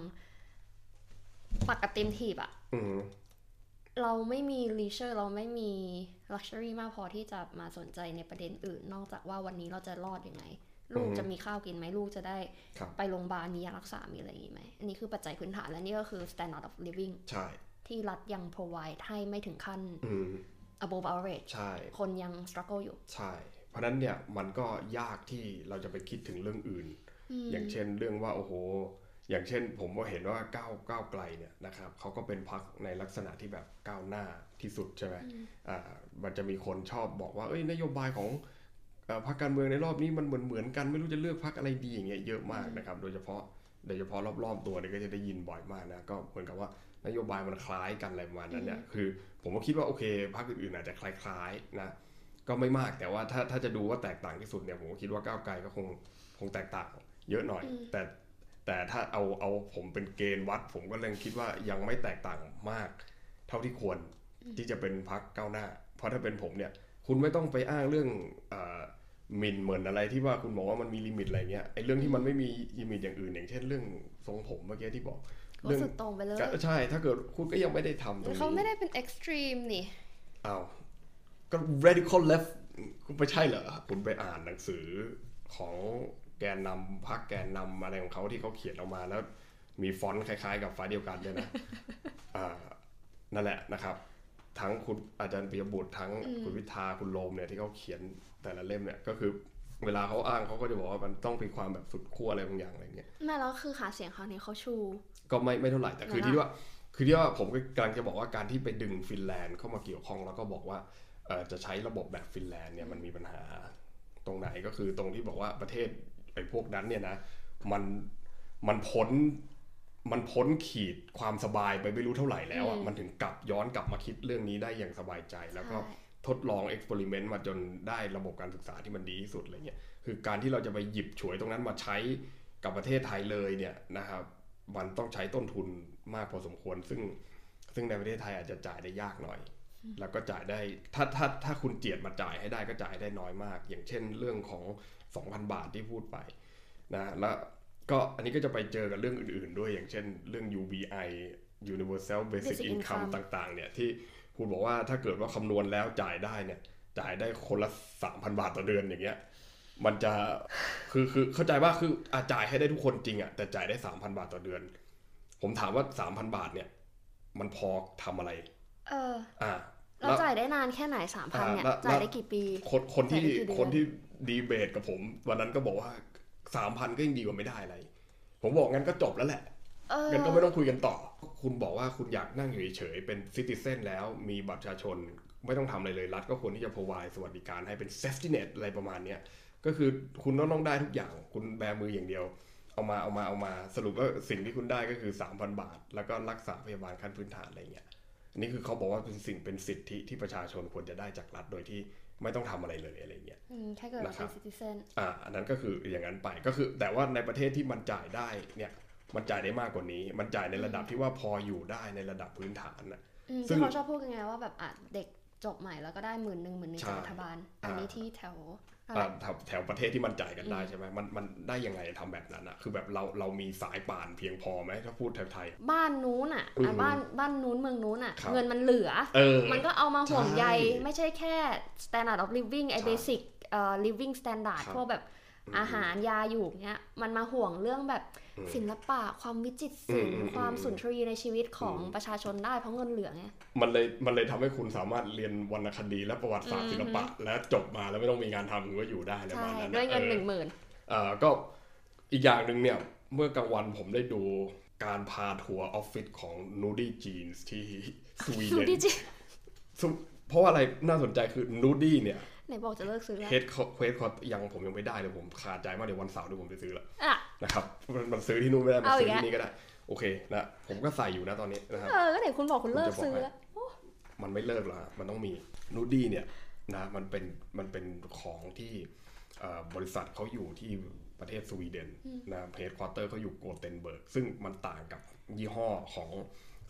ปักกระเต็มถีบอะอืมเราไม่มี leisure เราไม่มี luxury มากพอที่จะมาสนใจในประเด็นอื่น นอกจากว่าวันนี้เราจะรอดยังไง ลูกจะมีข้าวกินไหมลูกจะได้ครับไปโรงพยาบาลมียารักษา มีอะไรอย่างงี้ไหม อันนี้คือปัจจัยพื้นฐานและนี่ก็คือ standard of living ใช่ที่รัฐยัง provide ให้ไม่ถึงขั้นอืม above average ใช่คนยัง struggle อยู่ ใช่ เพราะฉะนั้นเนี่ยมันก็ยากที่เราจะไปคิดถึงเรื่องอื่น อย่างเช่นเรื่องว่าโอ้โห อย่างเช่น ผมก็เห็นว่าก้าวก้าวไกลเนี่ยนะครับเขาก็เป็นพักในลักษณะที่แบบก้าวหน้าที่สุดใช่ไหมอ่ามันจะมีคนชอบบอกว่าเอ้ยนโยบายของเอ่อ พรรคการเมืองในรอบนี้มันเหมือนเหมือนกันไม่รู้จะเลือกพรรคอะไรดีอย่างเงี้ยเยอะมากนะครับ โดยเฉพาะโดยเฉพาะรอบๆตัวเนี่ยก็จะได้ยินบ่อยมากนะก็เหมือนกับว่านโยบายมันคล้ายกันอะไรประมาณนั้นเนี่ยคือ ผมก็คิดว่าโอเคพรรคอื่นๆอาจจะคล้ายๆนะก็ไม่มากแต่ว่าถ้าถ้าจะดูว่าแตกต่างที่สุดเนี่ยผมก็คิดว่าก้าวไกลก็คงคงแตกต่างเยอะหน่อย แต่แต่ถ้าเอาเอาผมเป็นเกณฑ์วัด ผมก็เลยคิดว่ายังไม่แตกต่างมาก เท่าที่ควรที่จะเป็นพักก้าวหน้า เพราะถ้าเป็นผมเนี่ย คุณไม่ต้องไปอ้างเรื่องเอ่อ หมินเหมือนอะไรที่ว่าคุณบอกว่ามันมี limit อะไรเงี้ยไอ้เรื่องที่มันไม่มี limit อย่างอื่นอย่างเช่นเรื่องทรงผมเมื่อกี้ที่บอกก็เรื่องสุดโต่งไปเลยก็ใช่ถ้าเกิดคุณก็ยังไม่ได้ทำตรงนี้เขาไม่ได้เป็น extreme นี่อ้าวก็ radical left คุณไม่ใช่เหรอคุณไปอ่านหนังสือของแกนนำพรรคแกนนำอะไรของเขาที่เขาเขียนออกมาแล้ว มีฟอนต์คล้าย ๆ กับไฟล์เดียวกันเนี่ยนะอ่านั่นแหละนะครับ ทั้งคุณอาจารย์ปิยบุตรทั้งคุณวิทาคุณโลมเนี่ยที่เขาเขียน แต่ละเล่มเนี่ยก็คือเวลาเขาอ้างเขาก็จะบอกว่ามันต้องมีความแบบสุดขั้วอะไรบางอย่างอะไรเงี้ยไม่แล้วคือหาเสียงครั้งนี้เขาชู ก็ไม่ไม่เท่าไหร่แต่คือนั่นที่น่ะว่า คือที่ว่าผมก็กำลังจะบอกว่าการที่ไปดึงฟินแลนด์เข้ามาเกี่ยวข้องแล้วก็บอกว่าเอ่อจะใช้ระบบแบบฟินแลนด์เนี่ยมันมีปัญหาตรงไหนก็คือตรงที่บอกว่าประเทศไอ้พวกนั้นเนี่ยนะมันมันพ้นมันพ้นขีดความสบายไปไม่รู้เท่าไหร่แล้วอะอืมมันถึงกลับย้อนกลับมาคิดเรื่องนี้ได้อย่างสบายใจแล้วก็ใช่ ทดลองเอ็กซ์เพร์เมนต์มาจนได้ระบบการศึกษาที่มันดีที่สุดอะไรเงี้ยคือการที่เราจะไปหยิบฉวยตรงนั้นมาใช้กับประเทศไทยเลยเนี่ยนะครับมันต้องใช้ต้นทุนมากพอสมควร ซึ่งซึ่งในประเทศไทยอาจจะจ่ายได้ยากหน่อย แล้วก็จ่ายได้ถ้าถ้าถ้าคุณเจียดมาจ่ายให้ได้ก็จ่ายได้น้อยมาก อย่างเช่นเรื่องของ 2,000 บาทที่พูดไปนะแล้วก็อันนี้ก็จะไปเจอกับเรื่องอื่น ๆ ด้วยอย่างเช่น เรื่อง UBI Universal Basic Basic Income Income ต่าง ๆ เนี่ยที่ คุณบอกว่าถ้าเกิดว่าคำนวณแล้วจ่ายได้เนี่ย จ่ายได้คนละ3,000บาทต่อเดือนอย่างเงี้ย มันจะคือคือเข้าใจว่าคืออาจ่ายให้ได้ทุกคนจริงอะแต่จ่ายได้3,000บาทต่อเดือน ผมถามว่า3,000บาทเนี่ย มันพอทำอะไร เออ อ่าเราจ่ายได้นานแค่ไหนสามพันเนี่ยอ่าแล้วจ่ายได้กี่ปีคนคนที่จ่ายได้กี่เดือนคนที่ดีเบตกับผม วันนั้นก็บอกว่าสามพันก็ยังดีกว่าไม่ได้อะไร ผมบอกงั้นก็จบแล้วแหละเออ งั้นก็ไม่ต้องคุยกันต่อ คุณบอกว่าคุณอยากนั่งอยู่เฉยๆเป็นซิติเซนแล้วมีบัตรประชาชนไม่ต้องทำอะไรเลยรัฐก็ควรที่จะ provide สวัสดิการให้เป็น safety net อะไรประมาณเนี้ยก็คือคุณต้องต้องได้ทุกอย่าง คุณแบมืออย่างเดียว เอามาเอามาเอามาสรุปว่าสิ่งที่คุณได้ก็คือ 3,000 บาท แล้วก็รักษาพยาบาลขั้นพื้นฐานอะไรเงี้ยอันนี้คือเขาบอกว่าเป็นสิ่งเป็นสิทธิที่ประชาชนควรจะได้จากรัฐโดยที่ไม่ต้องทำอะไรเลยอะไรเงี้ยอืมแค่เกิดเรานะครัเป็บนซิติเซนอ่าอันนั้นก็คืออย่างนั้นไปก็คือแต่ว่าในประเทศที่มันจ่ายได้เนี่ย มันจ่ายได้มากกว่านี้ มันจ่ายในระดับที่ว่าพออยู่ได้ในระดับพื้นฐานน่ะอืมซึ่งที่เขาชอบพูดกันไงว่าแบบอะเด็กจบใหม่แล้วก็ได้หมื่นหนึ่งหมื่นหนึ่งใช่จากรัฐบาล อันนี้ที่แถวอะไรอ่าแถวแถวประเทศที่มันจ่ายกันได้ใช่ไหมมันมันได้ยังไงทำแบบนั้นอะคือแบบเราเรามีสายป่านเพียงพอไหมถ้าพูดไทยบ้านนู้นอะอืมอะบ้านบ้านนู้นเมืองนู้นอะครับเงินมันเหลือๆเออมันก็เอามาห่วงใยใช่ไม่ใช่แค่ standard of living ไอ้ใช่ basic เอ่อ living standard ครับพวกแบบอาหารยาอยู่เนี้ยมันมาห่วงเรื่องแบบอืม ศิลปะความวิจิตรศิลอืมอืป์มความอืมสุนทรีย์ในชีวิตของอืมประชาชนได้เพราะเงินเหลือไงมันเลยมันเลยทำให้คุณสามารถเรียนวรรณคดีและประวัติศาสตร์อืมศิลปะ และจบมาแล้วไม่ต้องมีงานทำคุณก็อยู่ได้อะไรประใช่มาณนั้นด้วยเงินออหนึ่งหมื่นเอ่อก็อีกอย่างหนึ่งเนี่ยเมื่อกลางวันผมได้ดูการพาทัวร์ออฟฟิศของ Nudie Jeans ที่สวีดูเดนดิจิซึ่งเพราะว่าอะไรน่าสนใจคือ Nudie เนี่ย ไหนบอกจะเลิกซื้อแล้วเฮดเควสคอยังผมยังไม่ได้เลยผมขาดใจมากเดี๋ยววันเสาร์เดี๋ยวผมไปซื้อละอะนะครับมันมันซื้อที่นู่นไม่ได้มันเอาอีซื้กอแล้วที่นี่ก็ได้ โอเคนะผมก็ใส่อยู่นะตอนนี้นะครับเออก็ไหนคุณบอกคุณเลิกผมจะบอกซื้อให้แล้วมันไม่เลิกหรอกฮะมันต้องมีนูดี้เนี่ยนะมันเป็นมันเป็นของที่เอ่อบริษัทเขาอยู่ที่ประเทศสวีเดนนะ headquarter เขาอยู่โกเทนเบิร์กซึ่งมันต่างกับยี่ห้อของ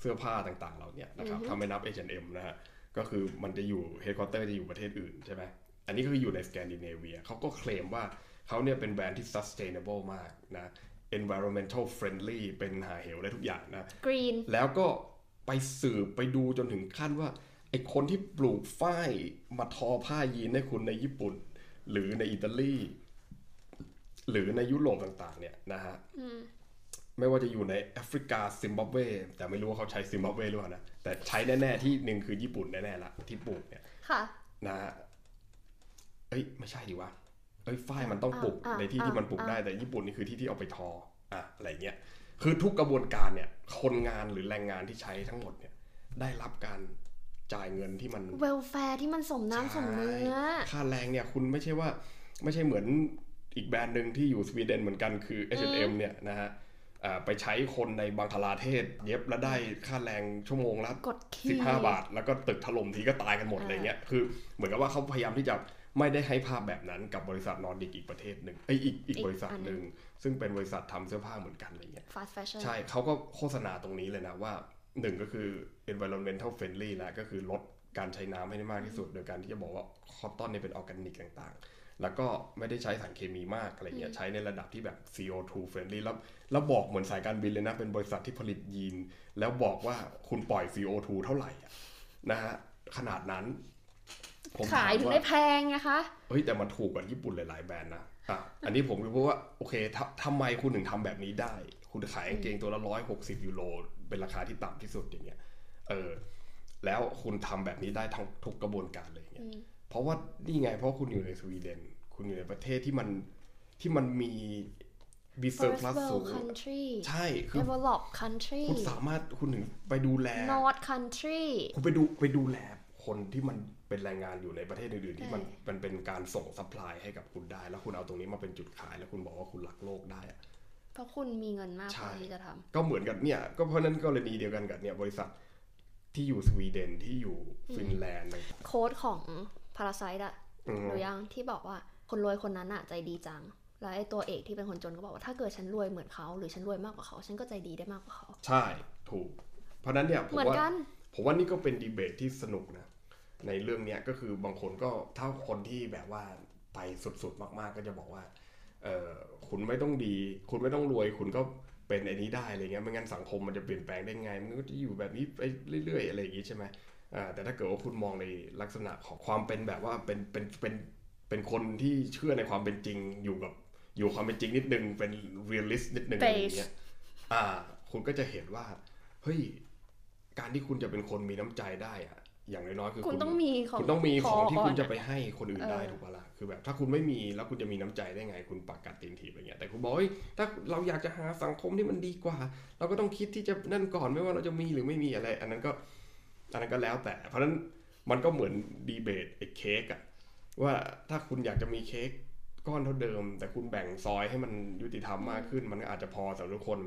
เสื้อผ้าต่างๆเราเนี่ยนะครับถ้าไม่นับ H&M นะฮะก็คือมันจะอยู่ headquarter จะอยู่ประเทศอื่นใช่ไหม อันนี้ก็คืออยู่ในสแกนดิเนเวียเขาก็เคลมว่าเขาเนี่ยเป็นแบรนด์ที่ sustainable มากนะ environmental friendly เป็นห่าเหวได้ทุกอย่างนะ green แล้วก็ไปสืบไปดูจนถึงขั้นว่าไอคนที่ปลูกฝ้ายมาทอผ้ายีนให้คุณในญี่ปุ่น หรือในอิตาลี หรือในยุโรปต่างๆ เนี่ยนะฮะไม่ว่าจะอยู่ในแอฟริกาซิมบับเวแต่ไม่รู้ว่าเขาใช้ซิมบับเวหรือเปล่านะ แต่ใช้แน่ ๆ ที่หนึ่งคือญี่ปุ่นแน่ๆละที่ปลูกเนี่ย ค่ะ นะฮะ เอ้ยไม่ใช่ดีวะเอ้ยฝ้ายมันต้องปลูกอ่าในที่อ่าที่มันปลูกอ่าได้แต่ญี่ปุ่นนี่คือที่ที่เอาไปทออะอะไรเงี้ยคือทุกกระบวนการเนี่ย คนงานหรือแรงงานที่ใช้ทั้งหมดเนี่ย ได้รับการจ่ายเงินที่มันเวลแฟร์ที่มันสมน้ำสมเนื้อใช่ค่าแรงเนี่ยคุณไม่ใช่ว่า ไม่ใช่เหมือนอีกแบรนด์หนึ่งที่อยู่สวีเดนเหมือนกันคือ H&M เนี่ยนะฮะอ่าไปใช้คนในบังคลาเทศ เย็บแล้วได้ค่าแรงชั่วโมงละกดขี่15บาท แล้วก็ตึกถล่มทีก็ตายกันหมดอ่าอะไรเงี้ยคือเหมือนกับว่าเขาพยายามที่จะ ไม่ได้ให้ภาพแบบนั้นกับบริษัทนอร์ดิกอีกประเทศหนึ่งไอยอีกอีกบริษัทหนึ่งซึ่งเป็นบริษัททำเสื้อผ้าเหมือนกันอะไรเงี้ย fast fashion ใช่เขาก็โฆษณาตรงนี้เลยนะว่าหนึ่งก็คือ environmental friendly นะก็คือลดการใช้น้ำให้ได้มากที่สุด โดยการที่จะบอกว่า cotton เนี่ยเป็นออร์แกนิกต่างๆ แล้วก็ไม่ได้ใช้สารเคมีมากอะไรเงี้ยใช้ในระดับที่แบบ CO2 friendly แล้วแล้วบอกเหมือนสายการบินเลยนะ เป็นบริษัทที่ผลิตยีนส์ แล้วบอกว่าคุณปล่อย CO2 เท่าไหร่อะนะฮะขนาดนั้นผม ขายผมถึงว่าได้แพงไงคะเฮ้ยแต่มันถูกกว่าญี่ปุ่นหลายๆแบรนด์นะอะอันนี้ผมก็พูดว่าโอเคทำทำไมคุณถึงทำแบบนี้ได้ คุณขายกางเกงตัวละร้อยหกสิบยูโรเป็นราคาที่ต่ำที่สุดอย่างเงี้ยเออแล้วคุณทำแบบนี้ได้ทั้งทุกกระบวนการเลยอย่างเงี้ยเพราะว่านี่ไงเพราะคุณอยู่ในสวีเดน คุณอยู่ในประเทศที่มันที่มันมี first world country ใช่ คือ develop country คุณสามารถคุณถึงไปดูแล north country คุณไปดูไปดูแลคนที่มัน เป็นแรงงานอยู่ในประเทศอื่นๆที่มันใช่มันเป็นการส่งซัพพลายให้กับคุณได้ แล้วคุณเอาตรงนี้มาเป็นจุดขาย แล้วคุณบอกว่าคุณรักโลกได้อะเพราะคุณมีเงินมากพใช่อที่จะทก็เหมือนกับเนี่ย ก็เพราะนั้นกรณีเดียวกันกับเนี่ยบริษัทที่อยู่สวีเดนที่อยู่ฟินแลนด์อะไรำโค้ดของ Parasite อะอืมหรือยังที่บอกว่าคนรวยคนนั้นอะใจดีจังแล้วไอ้ตัวเอกที่เป็นคนจนก็บอกว่าถ้าเกิดฉันรวยเหมือนเขาหรือฉันรวยมากกว่าเขา ฉันก็ใจดีได้มากกว่าเขา ใช่ถูก เพราะฉะนั้นเนี่ยผมเหมือนว่ากันผมว่านี่ก็เป็นดีเบตที่สนุกนะ ในเรื่องเนี้ยก็คือบางคนก็ถ้าคนที่แบบว่าไปสุดๆมากๆ ก็จะบอกว่าเออคุณไม่ต้องดี คุณไม่ต้องรวย คุณก็เป็นไอ้นี้ได้อะไรเงี้ยไม่งั้นสังคมมันจะเปลี่ยนแปลงได้ไง มันก็จะอยู่แบบนี้ไปเรื่อย ๆ อะไรอย่างงี้ใช่ไหมอ่าแต่ถ้าเกิดว่าคุณมองในลักษณะของความเป็นแบบว่าเป็นเป็นเป็นเป็นคนที่เชื่อในความเป็นจริงอยู่กับอยู่ความเป็นจริงนิดนึงเป็น realist นิดนึงอะไรอย่างเงี้ยอ่า คุณก็จะเห็นว่าเฮ้ยการที่คุณจะเป็นคนมีน้ำใจได้อะ อย่างน้อยๆคือคุณต้องมีของคุณต้องมีของที่พคุณจะก่นไปให้คนอื่นได้เออถูกปะล่ะคือแบบ ถ้าคุณไม่มีแล้วคุณจะมีน้ำใจได้ไง คุณปากกัดตีนถีบอะไรเงี้ยแต่คุณบอกเฮ้ยถ้าเราอยากจะหาสังคมที่มันดีกว่า เราก็ต้องคิดที่จะนั่นก่อนไม่ว่าเราจะมีหรือไม่มีอะไร อันนั้นก็อันนั้นก็แล้วแต่ เพราะฉะนั้นมันก็เหมือนดีเบตไอ้เค้กอะว่าถ้าคุณอยากจะมีเค้กก้อนเท่าเดิม แต่คุณแบ่งซอยให้มันยุติธรรมมากขึ้น มันก็อาจจะพอสำหรับทุกคน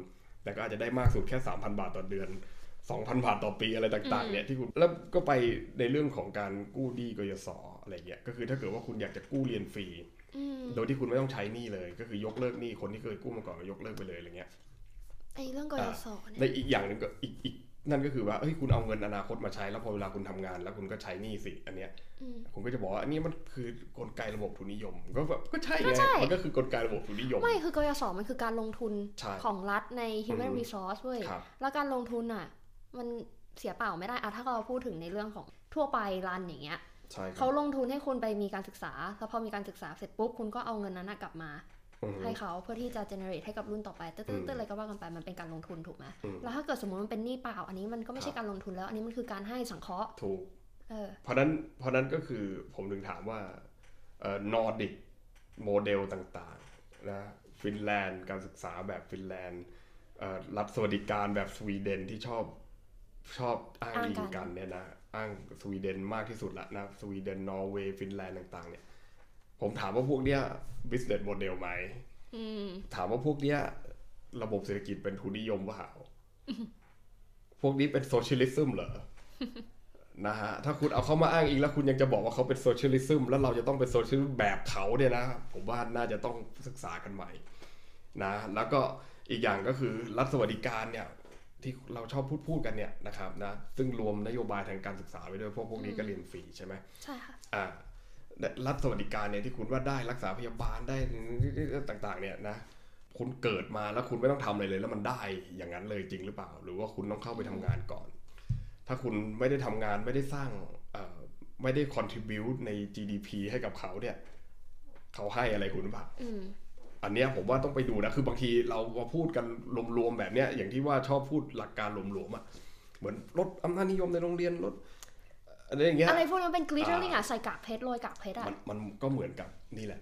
แต่ก็อาจจะได้มากสุดแค่3,000 บาทต่อเดือน 2,000 บาทต่อปีอะไรต่างๆเนี่ยที่คุณแล้วก็ไปในเรื่องของการกู้ดีกยศอะไรเงี้ยก็คือถ้าเกิดว่าคุณอยากจะกู้เรียนฟรีอืมโดยที่คุณไม่ต้องใช้หนี้เลย ก็คือยกเลิกหนี้คนที่เคยกู้มาก่อนก็ยกเลิกไปเลยอะไรเงี้ยไอ้เรื่องกยศเนี่ยในอีกอย่างหนึ่งก็อีกอีกนั่นก็คือว่าเฮ้ยคุณเอาเงินอนาคตมาใช้แล้วพอเวลาคุณทำงาน แล้วคุณก็ใช้หนี้สิอันเนี้ยอืมผมก็จะบอกว่าอันนี้มันคือกลไกระบบทุนนิยม ก็แบบก็ใช่ก็ไงใช่มันก็คือกลไกระบบทุนนิยมไม่คือกยศมันคือการลงทุนใช่ของรัฐใน human อืม resource เว้ยครับแล้วการลงทุนอะ มันเสียเปล่าไม่ได้อะถ้าเราพูดถึงในเรื่องของทั่วไปรันอย่างเงี้ยใช่ครัเขาบลงทุนให้คุณไปมีการศึกษา แล้วพอมีการศึกษาเสร็จปุ๊บคุณก็เอาเงินนั้นนะกลับมาอืมให้เขาเพื่อที่จะ generate ให้กับรุ่นต่อไปเต้อืมนๆอะไรก็ว่ากันไปมันเป็นการลงทุนถูกไหมอืมแล้วถ้าเกิดสมมติมันเป็นหนี้เปล่า อันนี้มันก็ไม่ใช่ครับการลงทุนแล้ว อันนี้มันคือการให้สังเคราะห์ถูกเออเพราะนั้นเพราะนั้นก็คือผมถึงถามว่าเอ่อ Nordic model ต่างๆนะฟินแลนด์การศึกษาแบบฟินแลนด์เอ่อรัฐสวัสดิการแบบสวีเดนที่ชอบ ชอบอ้างอ้างอิงกันกันเนี่ยนะอ้างสวีเดนมากที่สุดละนะสวีเดนนอร์เวย์ฟินแลนด์ต่าง ๆ เนี่ย ผมถามว่าพวกเนี้ย business model ไหมอืมถามว่าพวกเนี้ย ระบบเศรษฐกิจเป็นทุนนิยมเปล่าพวกนี้เป็น socialism เหรอนะฮะถ้าคุณเอาเขามาอ้างอิงแล้วคุณยังจะบอกว่าเขาเป็น socialism แล้วเราจะต้องเป็น socialism แบบเขาเนี่ยนะผมว่าน่าจะต้องศึกษากันใหม่นะแล้วก็อีกอย่างก็คือรัฐสวัสดิการเนี่ย ที่เราชอบพูดพูดกันเนี่ยนะครับนะซึ่งรวมนโยบายทางการศึกษาไปด้วยพวกพวกนี้ก็เรียนฟรีใช่ไหมใช่ค่ะอ่ารัฐสวัสดิการเนี่ยที่คุณว่าได้รักษาพยาบาลได้ต่างๆ เนี่ยนะคุณเกิดมาแล้วคุณไม่ต้องทำอะไรเลย แล้วมันได้อย่างนั้นเลยจริงหรือเปล่า หรือว่าคุณต้องเข้าไปทำงานก่อน ถ้าคุณไม่ได้ทำงานไม่ได้สร้างเอ่อไม่ได้ contribute ใน GDP ให้กับเขาเนี่ย เขาให้อะไรคุณหรือเปล่า อืมอันเนี้ยผมว่าต้องไปดูนะ คือบางทีเรามาพูดกันรวมๆแบบเนี้ยอย่างที่ว่าชอบพูดหลักการรวมๆอะเหมือนลดอำนาจนิยมในโรงเรียนลดอะไรอย่างเงี้ยอะไรพวกนั้นเป็น glittering อะใส่กากเพชรโรยกากเพชรอะมันมันก็เหมือนกับนี่แหละ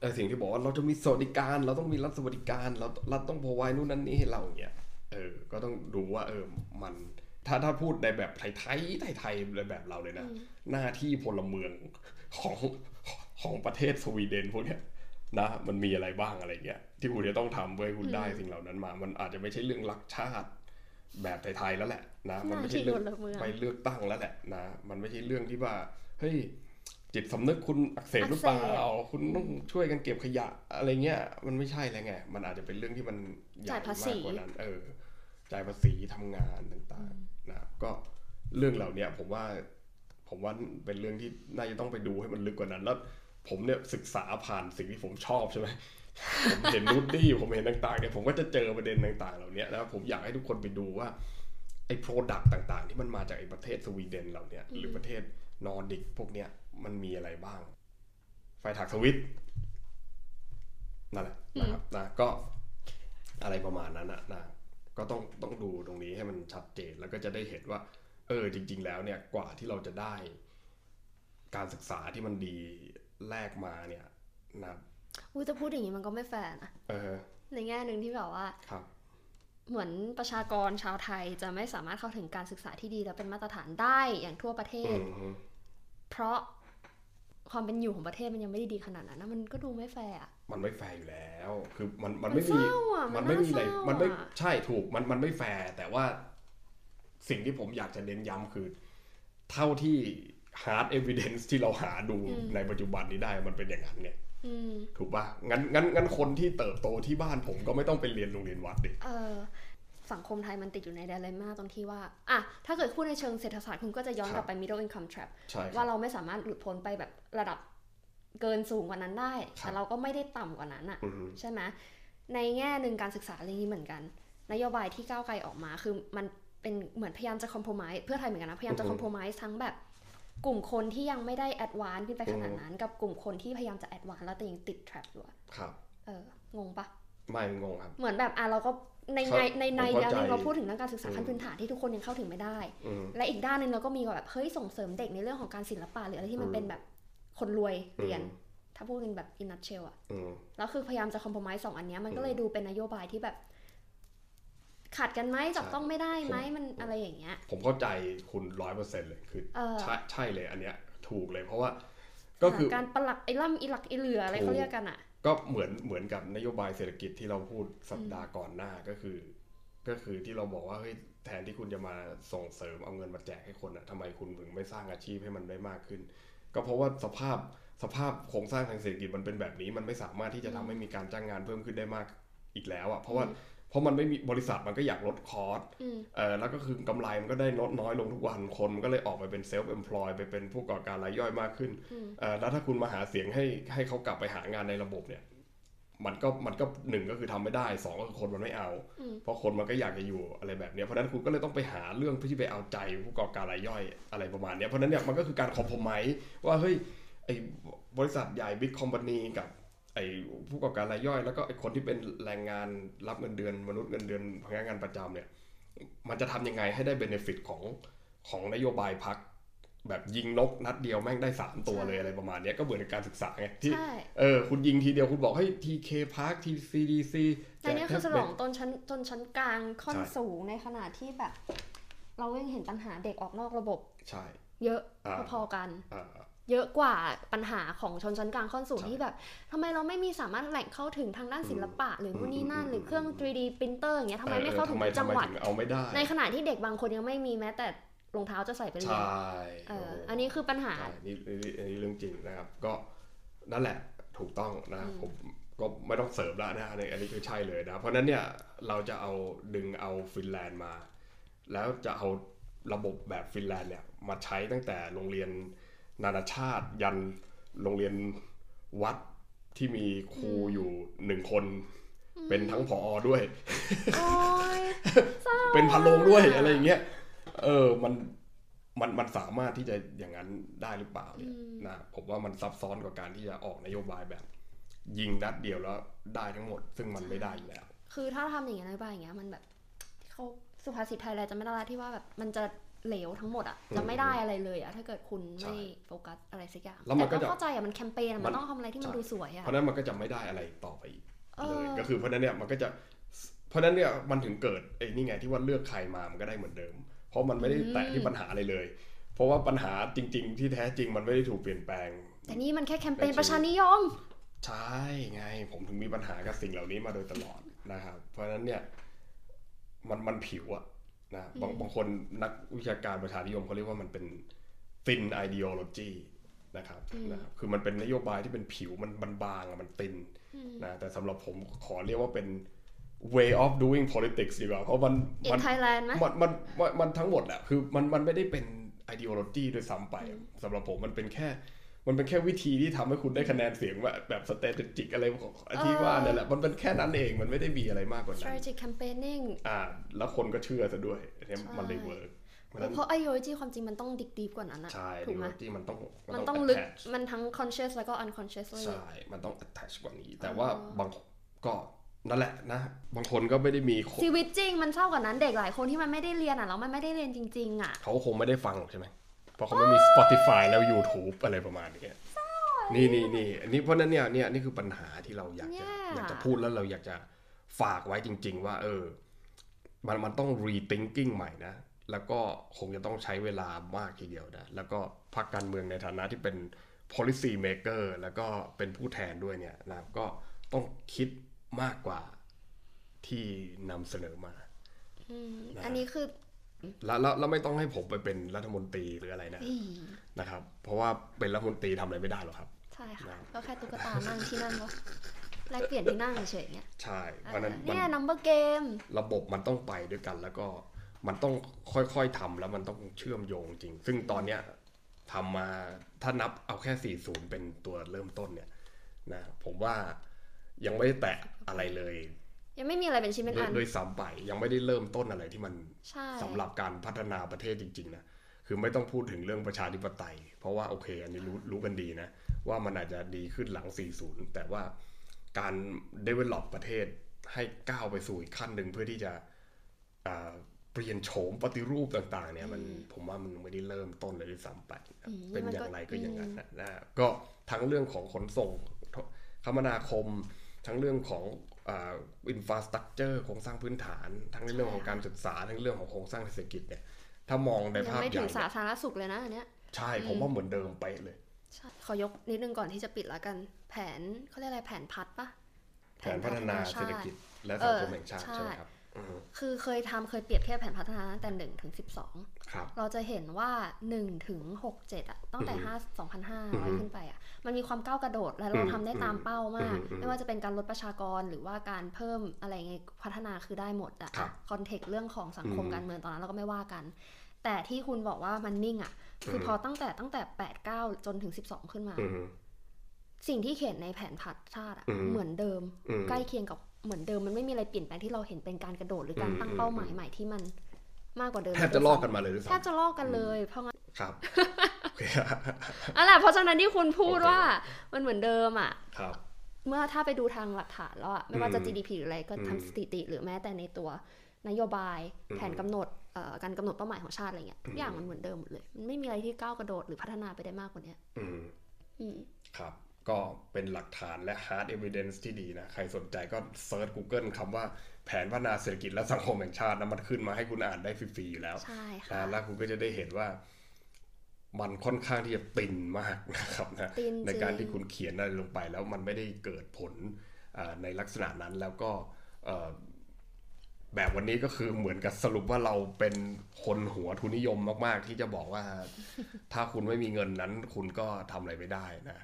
ไอ้สิ่งที่บอกว่าเราจะมีสวัสดิการเราต้องมีรัฐสวัสดิการเรารัฐต้องพอไว้นู่นนั่นนี่ให้เราอย่างเงี้ยเออก็ต้องดูว่าเออมันถ้าถ้าพูดในแบบไทยไทยไทยไทยๆเลยแบบเราเลยนะ หน้าที่พลเมืองของของประเทศสวีเดนพวกเนี้ย นะมันมีอะไรบ้างอะไรเงี้ยที่คุณจะต้องทำเพื่อให้คุณได้สิ่งเหล่านั้นมา มันอาจจะไม่ใช่เรื่องรักชาติแบบไทยๆแล้วแหละนะมันไม่ใช่เรื่องหน้าที่พลเมืองไปเลือกตั้งแล้วแหละนะมันไม่ใช่เรื่องที่ว่าเฮ้ยจิตสำนึกคุณอักเสบหรือเปล่าอักเสคุณต้องช่วยกันเก็บขยะอะไรเงี้ย มันไม่ใช่แล้วไง มันอาจจะเป็นเรื่องที่มันใหญ่จ่ายภาษีมากกว่านั้น เออจ่ายภาษีทำงานต่างๆนะครับก็เรื่องเหล่าเนี้ยผมว่า ผมว่าเป็นเรื่องที่น่าจะต้องไปดูให้มันลึกกว่านั้นแล้ว ผมเนี่ยศึกษาผ่านสิ่งที่ผมชอบใช่ไหมผมเห็นนูดดี้ผมเห็นต่างๆเนี่ยผมก็จะเจอประเด็นต่างๆ เหล่านี้แล้วผมอยากให้ทุกคนไปดูว่าไอ้ product ต่างๆ ที่มันมาจากไอ้ประเทศสวีเดนเราเนี่ยหรือประเทศนอร์ดิกพวกเนี้ยมันมีอะไรบ้าง ไฟถักสวิตช์นั่นแหละนะครับนะก็อะไรประมาณนั้นนะนะก็ต้องต้องดูตรงนี้ให้มันชัดเจนแล้วก็จะได้เห็นว่า เออจริง ๆ แล้วเนี่ยกว่าที่เราจะได้ การศึกษาที่มันดี แลกมาเนี่ยนะอุ้ยจะพูดอย่างนี้มันก็ไม่แฟร์นะเออในแง่หนึ่งที่แบบว่าครับเหมือนประชากรชาวไทยจะไม่สามารถเข้าถึงการศึกษาที่ดีและเป็นมาตรฐานได้อย่างทั่วประเทศอืมฮึเพราะความเป็นอยู่ของประเทศมันยังไม่ได้ดีขนาดนั้นนะมันก็ดูไม่แฟร์อะมันไม่แฟร์อยู่แล้ว คือมันมันมันไม่มีเศร้าอะมันมันไม่มีอะไรน่าเศร้ามันไม่อะใช่ถูกมันมันไม่แฟร์แต่ว่าสิ่งที่ผมอยากจะเน้นย้ำคือ เท่าที่ hard evidence ที่เราหาดูในปัจจุบันนี้ได้มันเป็นอย่างนั้นเนี่ยอืมถูกป่ะงั้นงั้นงั้นคนที่เติบโตที่บ้านผมก็ไม่ต้องไปเรียนโรงเรียนวัดดิเออสังคมไทยมันติดอยู่ในไดเลม่าตรงที่ว่าอะถ้าเกิดพูดในเชิงเศรษฐศาสตร์คุณก็จะย้อนครับกลับไป middle income trap ใช่คว่ารับเราไม่สามารถหลุดพ้นไปแบบระดับเกินสูงกว่านั้นได้ครับแต่เราก็ไม่ได้ต่ำกว่านั้นอะอืมฮึใช่ไหมในแง่หนึ่งการศึกษาเรื่องนี้เหมือนกัน นโยบายที่ก้าวไกลออกมาคือมันเป็นเหมือนพยายามจะคอม p r o m i s e เพื่อไทยเหมือนกันนะพยายามจะคอม p r o m i s e ทั้งแบบ กลุ่มคนที่ยังไม่ได้ advance ขึ้นไปขนาดนั้น กับกลุ่มคนที่พยายามจะ advance แล้วแต่ยังติด trap อยู่อะครับเอองงปะไม่งงครับ เหมือนแบบอะเราก็ในเข้าในในในผมเข้าด้านหนึงใจเราพูดถึงเรื่องการศึกษาอืมขั้นพื้นฐานที่ทุกคนยังเข้าถึงไม่ได้อืมและอีกด้านหนึ่งเราก็มีแบบเฮ้ยส่งเสริมเด็กในเรื่องของการศิลปะหรืออะไรที่มันอืมเป็นแบบคนรวยเรียนอืมถ้าพูดกันแบบ in nutshell อะอืมแล้วคือพยายามจะคอม p r o m i s e สองอันเนี้ยมันก็อืมเลยดูเป็นนโยบายที่แบบ ขัดกันไหมจับใช่ต้องไม่ได้ไหมผมมันอะไรอย่างเงี้ย ผมเข้าใจคุณร้อยเปอร์เซ็นต์เลยคือเออใช่ใช่เลยอันเนี้ยถูกเลยเพราะว่า ก็คือการประหลักไอ้ล่ำอีหลักอีเหลืออะไรถูกเขาเรียกกันอะ ก็เหมือนเหมือนกับนโยบายเศรษฐกิจที่เราพูดสัปดาห์ก่อนหน้าก็คือ ก็คือที่เราบอกว่าเฮ้ยแทนที่คุณจะมาส่งเสริมเอาเงินมาแจกให้คนอะทำไมคุณถึงไม่สร้างอาชีพให้มันได้มากขึ้น ก็เพราะว่าสภาพสภาพโครงสร้างทางเศรษฐกิจมันเป็นแบบนี้มันไม่สามารถที่จะทำให้มีการจ้างงานเพิ่มขึ้นได้มากอีกแล้วอะเพราะว่า เพราะมันไม่มีบริษัทมันก็อยากลดคอร์สอืมเออแล้วก็คือกำไรมันก็ได้ลดน้อยลงทุกวันคนมันก็เลยออกไปเป็นเซลฟ์เอ p มพลอยไปเป็นผู้ก่อการรายย่อยมากขึ้นอืมเออแล้วถ้าคุณมาหาเสียงให้ให้เขากลับไปหางานในระบบเนี่ย มันก็มันก็หนึ่งก็คือทำไม่ได้สองก็คือคนมันไม่เอาอืมเพราะคนมันก็อยากจะอยู่อะไรแบบเนี้ยเพราะฉะนั้นคุณก็เลยต้องไปหาเรื่องที่ไปเอาใจผู้ก่อการรายย่อยอะไรประมาณเนี้ยเพราะฉะนั้นเนี่ยมันก็คือการคอมพมไมว่าเฮ้ยไอ้บริษัทใหญ่ big company กับ ไอ้ผู้ประกอบการรายย่อยแล้วก็ไอ้คนที่เป็นแรงงานรับเงินเดือนมนุษย์เงินเดือนพนักงานประจำเนี่ย มันจะทำยังไงให้ได้ benefit ของของนโยบายพักแบบยิงนกนัดเดียวแม่งได้สามตัวเลยอะไรประมาณเนี้ยก็เหมือนในการศึกษาไงที่ใช่เออคุณยิงทีเดียวคุณบอกให้ TK Park TCDC ในนี้คือสมองต้นชั้นจนชั้นกลางค่อนสูงในขณะที่แบบ เรายังเห็นปัญหาเด็กออกนอกระบบ ใช่ เยอะอ่าพอๆกันอ่า เยอะกว่าปัญหาของชนชั้นกลางค่อนสูงใช่ที่แบบทำไมเราไม่มีสามารถแหล่งเข้าถึงทางด้านศิลปะ หรือนู่นนี่นั่นอืมหรือเครื่อง 3D printer อย่างเงี้ยทำไมไม่เข้าถึงออทุกจังหวัดทำไมถึเอาไม่ได้ ในขณะที่เด็กบางคนยังไม่มีแม้แต่รองเท้าจะใส่ไปเรีใชยน่เออโอันนี้คือปัญหาใช่นี่นี่อันนี้เรื่องจริงนะครับ ก็นั่นแหละถูกต้องนะครับผมก็ไม่ต้องเสริมแล้วนะอันนี้อันนี้คือใช่เลยนะ เพราะฉะนั้นเนี่ยเราจะเอาดึงเอาฟินแลนด์มา แล้วจะเอาระบบแบบฟินแลนด์เนี่ยมาใช้ตั้งแต่โรงเรียน นานาชาติ ยันโรงเรียนวัดที่มีครูอยู่หนึ่งคน เป็นทั้งผอด้วยโอ้ยเศร้าเป็นพันโรงด้วยอะไรอย่างเงี้ยเออมันมันมันสามารถที่จะอย่างนั้นได้หรือเปล่าเนี่ยนะผมว่ามันซับซ้อนกว่าการที่จะออกนโยบายแบบ ยิงนัดเดียวแล้วได้ทั้งหมด ซึ่งมันไม่ได้อยู่แล้ว คือถ้าทำอย่างเงี้ยนโยบายอย่างเงี้ยมันแบบเขาสุภาษิตไทยอะไรจะไม่ได้ละที่ว่าแบบมันจะ เหลวทั้งหมดอะอืมจะไม่ได้อะไรเลยอะถ้าเกิดคุณใช่ไม่โฟกัสอะไรสักอย่างแล้วมันก็แต่จะเข้าใจอะมันแคมเปญอะมัมันนต้องทำอะไรที่มันใช่ดูสวยอะเพราะฉะนั้นมันก็จะไม่ได้อะไรต่อไปอีกเอเลยอก็คือเพราะฉะนั้นเนี่ยมันก็จะเพราะฉะนั้นเนี่ยมันถึงเกิดไอ้นี่ไงที่ว่าเลือกใครมามันก็ได้เหมือนเดิม เพราะมันไม่ได้แตะที่ปัญหาอะไรเลย เพราะว่าปัญหาจริง ๆ ที่แท้จริงมันไม่ได้ถูกเปลี่ยนแปลง แต่นี่มันแค่แคมเปญเป็นชีวิตประชานิยมใช่ไง ผมถึงมีปัญหากับสิ่งเหล่านี้มาโดยตลอดนะครับเพราะฉะนั้นเนี่ยมันมันผิวอะ นะบางบางคนนักวิชาการประชานิยมเขาเรียกว่ามันเป็น thin ideology นะครับนะครับคือมันเป็นนโยบายที่เป็นผิวมันมันบางอะมันตินนะแต่สำหรับผมขอเรียกว่าเป็น way of doing politics ดีกว่าเพราะมัน in มัน Thailand ไหมมันมันมันมันทั้งหมดอะคือมันมันไม่ได้เป็น ideology ด้วยซ้ำไปสำหรับผมมันเป็นแค่ มันเป็นแค่วิธีที่ทำให้คุณได้คะแนนเสียงแบบแบบ strategic อะไรของที่ว่านั่นแหละมันเป็นแค่นั้นเองมันไม่ได้มีอะไรมากกว่านั้น strategic campaigning อ่า แล้วคนก็เชื่อซะด้วยอันนี้มันเลย work เพราะฉะนั้นเพราะ ideology ความจริงมันต้อง dig deep กว่านั้นอะใช่ถูกไหม ideology มันต้องมันต้องลึก attach มันทั้ง conscious แล้วก็ unconscious เลยใช่ มันต้อง attach กว่านี้ แต่ว่าบางก็นั่นแหละนะ บางคนก็ไม่ได้มีชีวิตจริงมันเศร้ากว่านั้นเด็กหลายคนที่มันไม่ได้เรียนอะแล้วมันไม่ได้เรียนจริง ๆ อะ เขาคงไม่ได้ฟังหรอกใช่ไหมเพ ราะเขาไม่มี Spotify แล้ว YouTube อะไรประมาณนี้นี่นี่นี่อันนี้เพราะฉะนั้นเนี่ยเนี่ยนี่คือปัญหาที่เราอยากจะแย่อยากจะพูดแล้วเราอยากจะฝากไว้จริง ๆ ว่า เออ มันมันต้อง rethinking ใหม่นะ แล้วก็คงจะต้องใช้เวลามากทีเดียวนะ แล้วก็พรรคการเมืองในฐานะที่เป็น policy maker แล้วก็เป็นผู้แทนด้วยเนี่ยนะครับก็ต้องคิดมากกว่าที่นำเสนอมาอืมอันนี้คือ แล้วแล้วแล้วไม่ต้องให้ผมไปเป็นรัฐมนตรีหรืออะไรนะอีนะครับ เพราะว่าเป็นรัฐมนตรีทำอะไรไม่ได้หรอกครับ ใช่ค่ะนะก็แค่ตุ๊กตานั่งที่นั่งวะแลกเปลี่ยนที่นั่งเฉยๆเนี่ยใช่เพราะฉะนั้นมันเนี่ย number game ระบบมันต้องไปด้วยกันแล้วก็มันต้องค่อยๆทำแล้วมันต้องเชื่อมโยงจริง ซึ่งตอนเนี้ยทำมาถ้านับเอาแค่ 40 เป็นตัวเริ่มต้นเนี่ยนะผมว่ายังไม่ได้แตะอะไรเลย ยังไม่มีอะไรเป็นชิ้นเป็นด้วยอันด้วยซ้ำไปยังไม่ได้เริ่มต้นอะไรที่มันใช่สำหรับการพัฒนาประเทศจริงๆนะคือไม่ต้องพูดถึงเรื่องประชาธิปไตย เพราะว่าโอเค อันนี้รู้รู้กันดีนะ ว่ามันอาจจะดีขึ้นหลัง 40 แต่ว่าการ develop ประเทศให้ก้าวไปสู่อีกขั้นหนึ่งเพื่อที่จะอ่าเปลี่ยนโฉมปฏิรูปต่าง ๆ เนี่ย มันผมว่ามันไม่ได้เริ่มต้นเลยด้วยซ้ำไปนะอืมเป็นมันอก็ย่างไรก็อย่างนั้นนะนะก็ทั้งเรื่องของขนส่งคมนาคมทั้งเรื่องของ อินฟาสตรักเจอร์โครงสร้างพื้นฐาน ทั้งในเรื่องของการศึกษาทั้งเรื่องของโครงสร้างเศรษฐกิจเนี่ยถ้ามองในยังภาพไม่ใหถึญ่งสาธารณสุขเลยนะอันเนี้ยใช่ผมว่าเหมือนเดิมไปะเลยใช่ขอยกนิดนึงก่อนที่จะปิดละกัน แผนเขาเรียกอะไรแผนพัดปะแผนพัฒนาเศรษฐกิจและเอสังอคมแห่งชาติใช่ใช่ไหมครับอืม คือเคยทำเคยเปรียบเทียบแผนพัฒนาตั้งแต่หนึ่งถึงสิบสองครับเราจะเห็นว่า1ถึง6 7อะตั้งแต่อือฮึ5อือฮึ2,500ขึ้นไปอะมันมีความก้าวกระโดดและเราอืมทำได้ตามเป้ามากอืมอืมไม่ว่าจะเป็นการลดประชากรหรือว่าการเพิ่มอะไรไงพัฒนาคือได้หมดอะครับคอนเทกต์เรื่องของสังคมอืมการเมืองตอนนั้นเราก็ไม่ว่ากัน แต่ที่คุณบอกว่ามันนิ่งอะคืออมพอตั้งแต่ตั้งแต่8 9จนถึง12ขึ้นมาอืมสิ่งที่เขียนในแผนพัฒชาติอะอืมเหมือนเดิมอืมใกล้เคียงกับ เหมือนเดิมมันไม่มีอะไรเปลี่ยนแปลงที่เราเห็นเป็นการกระโดดหรือการอืมตั้งอืมเป้าหมายใหม่ที่มันมากกว่าเดิมแทบจะลอกกันมาเลยด้วยแทบซ้ำจะลอกกันเลยเพราะงั้นครับโอเคนั่นแหละเพราะฉะนั้นที่คุณพูดโอเคว่ามันเหมือนเดิมอะครับเมื่อถ้าไปดูทางหลักฐานแล้วอะไม่ว่าจะอืม GDP หรืออะไรก็อืมทำสถิติ หรือแม้แต่ในตัวนโยบายอืมแผนกำหนดเอ่อการกำหนดเป้าหมายของชาติอะไรเงี้ยทุกอย่างมันเหมือนเดิมหมดเลย มันไม่มีอะไรที่ก้าวกระโดดหรือพัฒนาไปได้มากกว่าเนี้ยอืมอืมครับ ก็เป็นหลักฐานและ hard evidence ที่ดีนะ ใครสนใจก็เซิร์ช Google คำว่าแผนพัฒนาเศรษฐกิจและสังคมแห่งชาตินะมันขึ้นมาให้คุณอ่านได้ฟรีๆอยู่แล้วใช่นะค่ะแล้วคุณก็จะได้เห็นว่ามันค่อนข้างที่จะตินมากนะครับนะตินในการจริที่งคุณเขียนอะไรลงไปแล้วมันไม่ได้เกิดผลอ่าในลักษณะนั้นแล้วก็เอ่อแบบวันนี้ก็คือเหมือนกับสรุปว่าเราเป็นคนหัวทุนนิยมมาก ๆ ที่จะบอกว่า ถ้าคุณไม่มีเงินนั้น คุณก็ทำอะไรไม่ได้นะ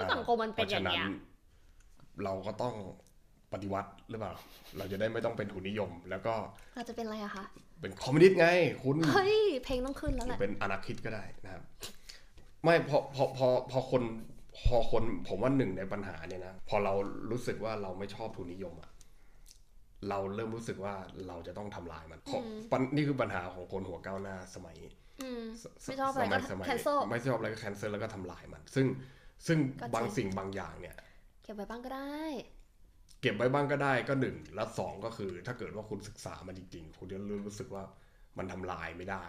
ก็สังคมมันเป็นอย่างเงี้ยพระฉะเราก็ต้องปฏิวัติหรือเปล่า เราจะได้ไม่ต้องเป็นทุนนิยม แล้วก็เราจะเป็นอะไรอะคะ เป็นคอมมิวนิสต์ไง คุณ เฮ้ย เพลงต้องขึ้นแล้วหแหรือละ เป็นอนาคิดก็ได้นะครับ ไม่พอพอพอพอคนพอคนผมว่าหนึ่งในปัญหาเนี่ยนะ พอเรารู้สึกว่าเราไม่ชอบทุนนิยมอะเราเริ่มรู้สึกว่าเราจะต้องทำลายมันเพราะปัญนี่คือปัญหาของคนหัวก้าวหน้าสมัยอืมสไม่ชอบอะไรก็สมัย cancel ไม่ชอบอะไรก็แคนเซิลแล้วก็ทำลายมัน ซึ่ง ซึ่งก็จริงบางสิ่งบางอย่างเนี่ย เก็บไว้บ้างก็ได้ เก็บไว้บ้างก็ได้ก็หนึ่งแล้วสองก็คือ ถ้าเกิดว่าคุณศึกษามันจริงๆคุณจะรู้สึกว่ามันทำลายไม่ได้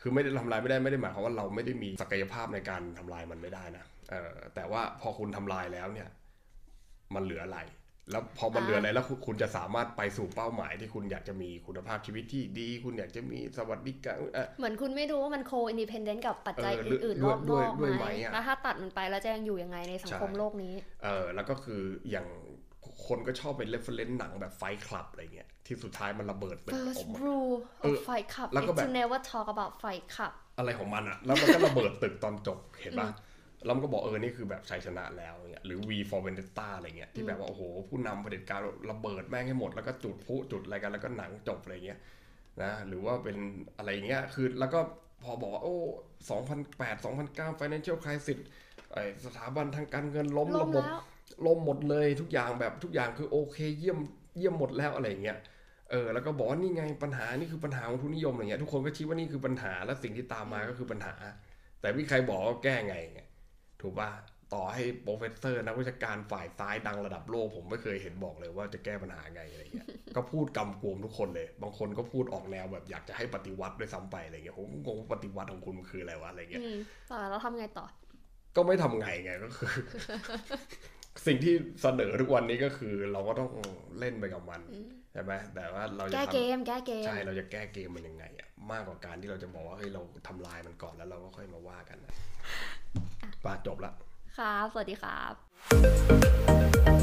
คือไม่ได้ทำลายไม่ได้ไม่ได้หมายความว่าเราไม่ได้มีศักยภาพในการทำลายมันไม่ได้นะเออแต่ว่าพอคุณทำลายแล้วเนี่ย มันเหลืออะไร แล้วพอมันอ่าเหลืออะไรแล้วคุณคุณจะสามารถไปสู่เป้าหมายที่คุณอยากจะมีคุณภาพชีวิตที่ดี คุณอยากจะมีสวัสดิการเอ่อเหมือนคุณไม่รู้ว่ามันโคอินดิเพนเดนต์กับปัจจัยเออด้วยอื่นๆด้รวยอบนด้วยอกด้วยไหไหมมอะแล้วถ้าตัดมันไปแล้วจะยังอยู่ยังไงในสังคมใช่โลกนี้ เออแล้วก็คืออย่างคนก็ชอบเป็นเรฟเฟรนซ์หนังแบบไฟคลับอะไรเงี้ยที่สุดท้ายมันระเบิดตึกอ First อกมา rule เอ of อ Fight Club แล้วก็ is แบบ to never talk about Fight Club อะไรของมันอะแล้วมันก็ระเบิดตึกตอนจบเห็นปะ แล้วมันก็บอกเออนี่คือแบบชัยชนะแล้วเงี้ยหรือ V for Vendetta อะไรเงี้ยที่แบบว่าโอ้โหผู้นำเผด็จการระเบิดแม่งให้หมดแล้วก็จุดพลุจุดอะไรกันแล้วก็หนังจบอะไรเงี้ยนะหรือว่าเป็นอะไรเงี้ยคือแล้วก็พอบอกว่าโอ้2008 2009 financial crisis ไอสถาบันทางการเงินล้มล่ระมบบแล้วล่มหมดเลยทุกอย่างแบบทุกอย่างคือโอเคเยี่ยมเยี่ยมหมดแล้วอะไรเงี้ยเออแล้วก็บอกว่านี่ไงปัญหานี่คือปัญหาของทุนนิยมอะไรเงี้ยทุกคนก็ชี้ว่านี่คือปัญหาและสิ่งที่ตามมาก็คือปัญหา แต่ไม่มีใครบอกว่าแก้ไงไง ถูกป่ะต่อให้โปรเฟสเซอร์นักวิชาการฝ่ายซ้ายดังระดับโลก ผมไม่เคยเห็นบอกเลยว่าจะแก้ปัญหาไงอะไรเงี้ย ก็พูดกำกวมทุกคนเลย บางคนก็พูดออกแนวแบบอยากจะให้ปฏิวัติด้วยซ้ำไปอะไรเงี้ยผมก็งงว่าปฏิวัติของคุณมันคืออะไรวะอะไรเงี้ยอืมต่อแล้วทำไงต่อ ก็ไม่ทำไงไงก็คือ สิ่งที่เสนอทุกวันนี้ก็คือ เราก็ต้องเล่นไปกับมันใช่ไหมแต่ว่าเราจะแก้ทำเกมแก้เกมใช่เราจะแก้เกมมันยังไงอะมากกว่าการที่เราจะบอกว่าเฮ้ยเราทำลายมันก่อนแล้วเราก็ค่อยมาว่ากันนะ ป่าจบละครับสวัสดีครับ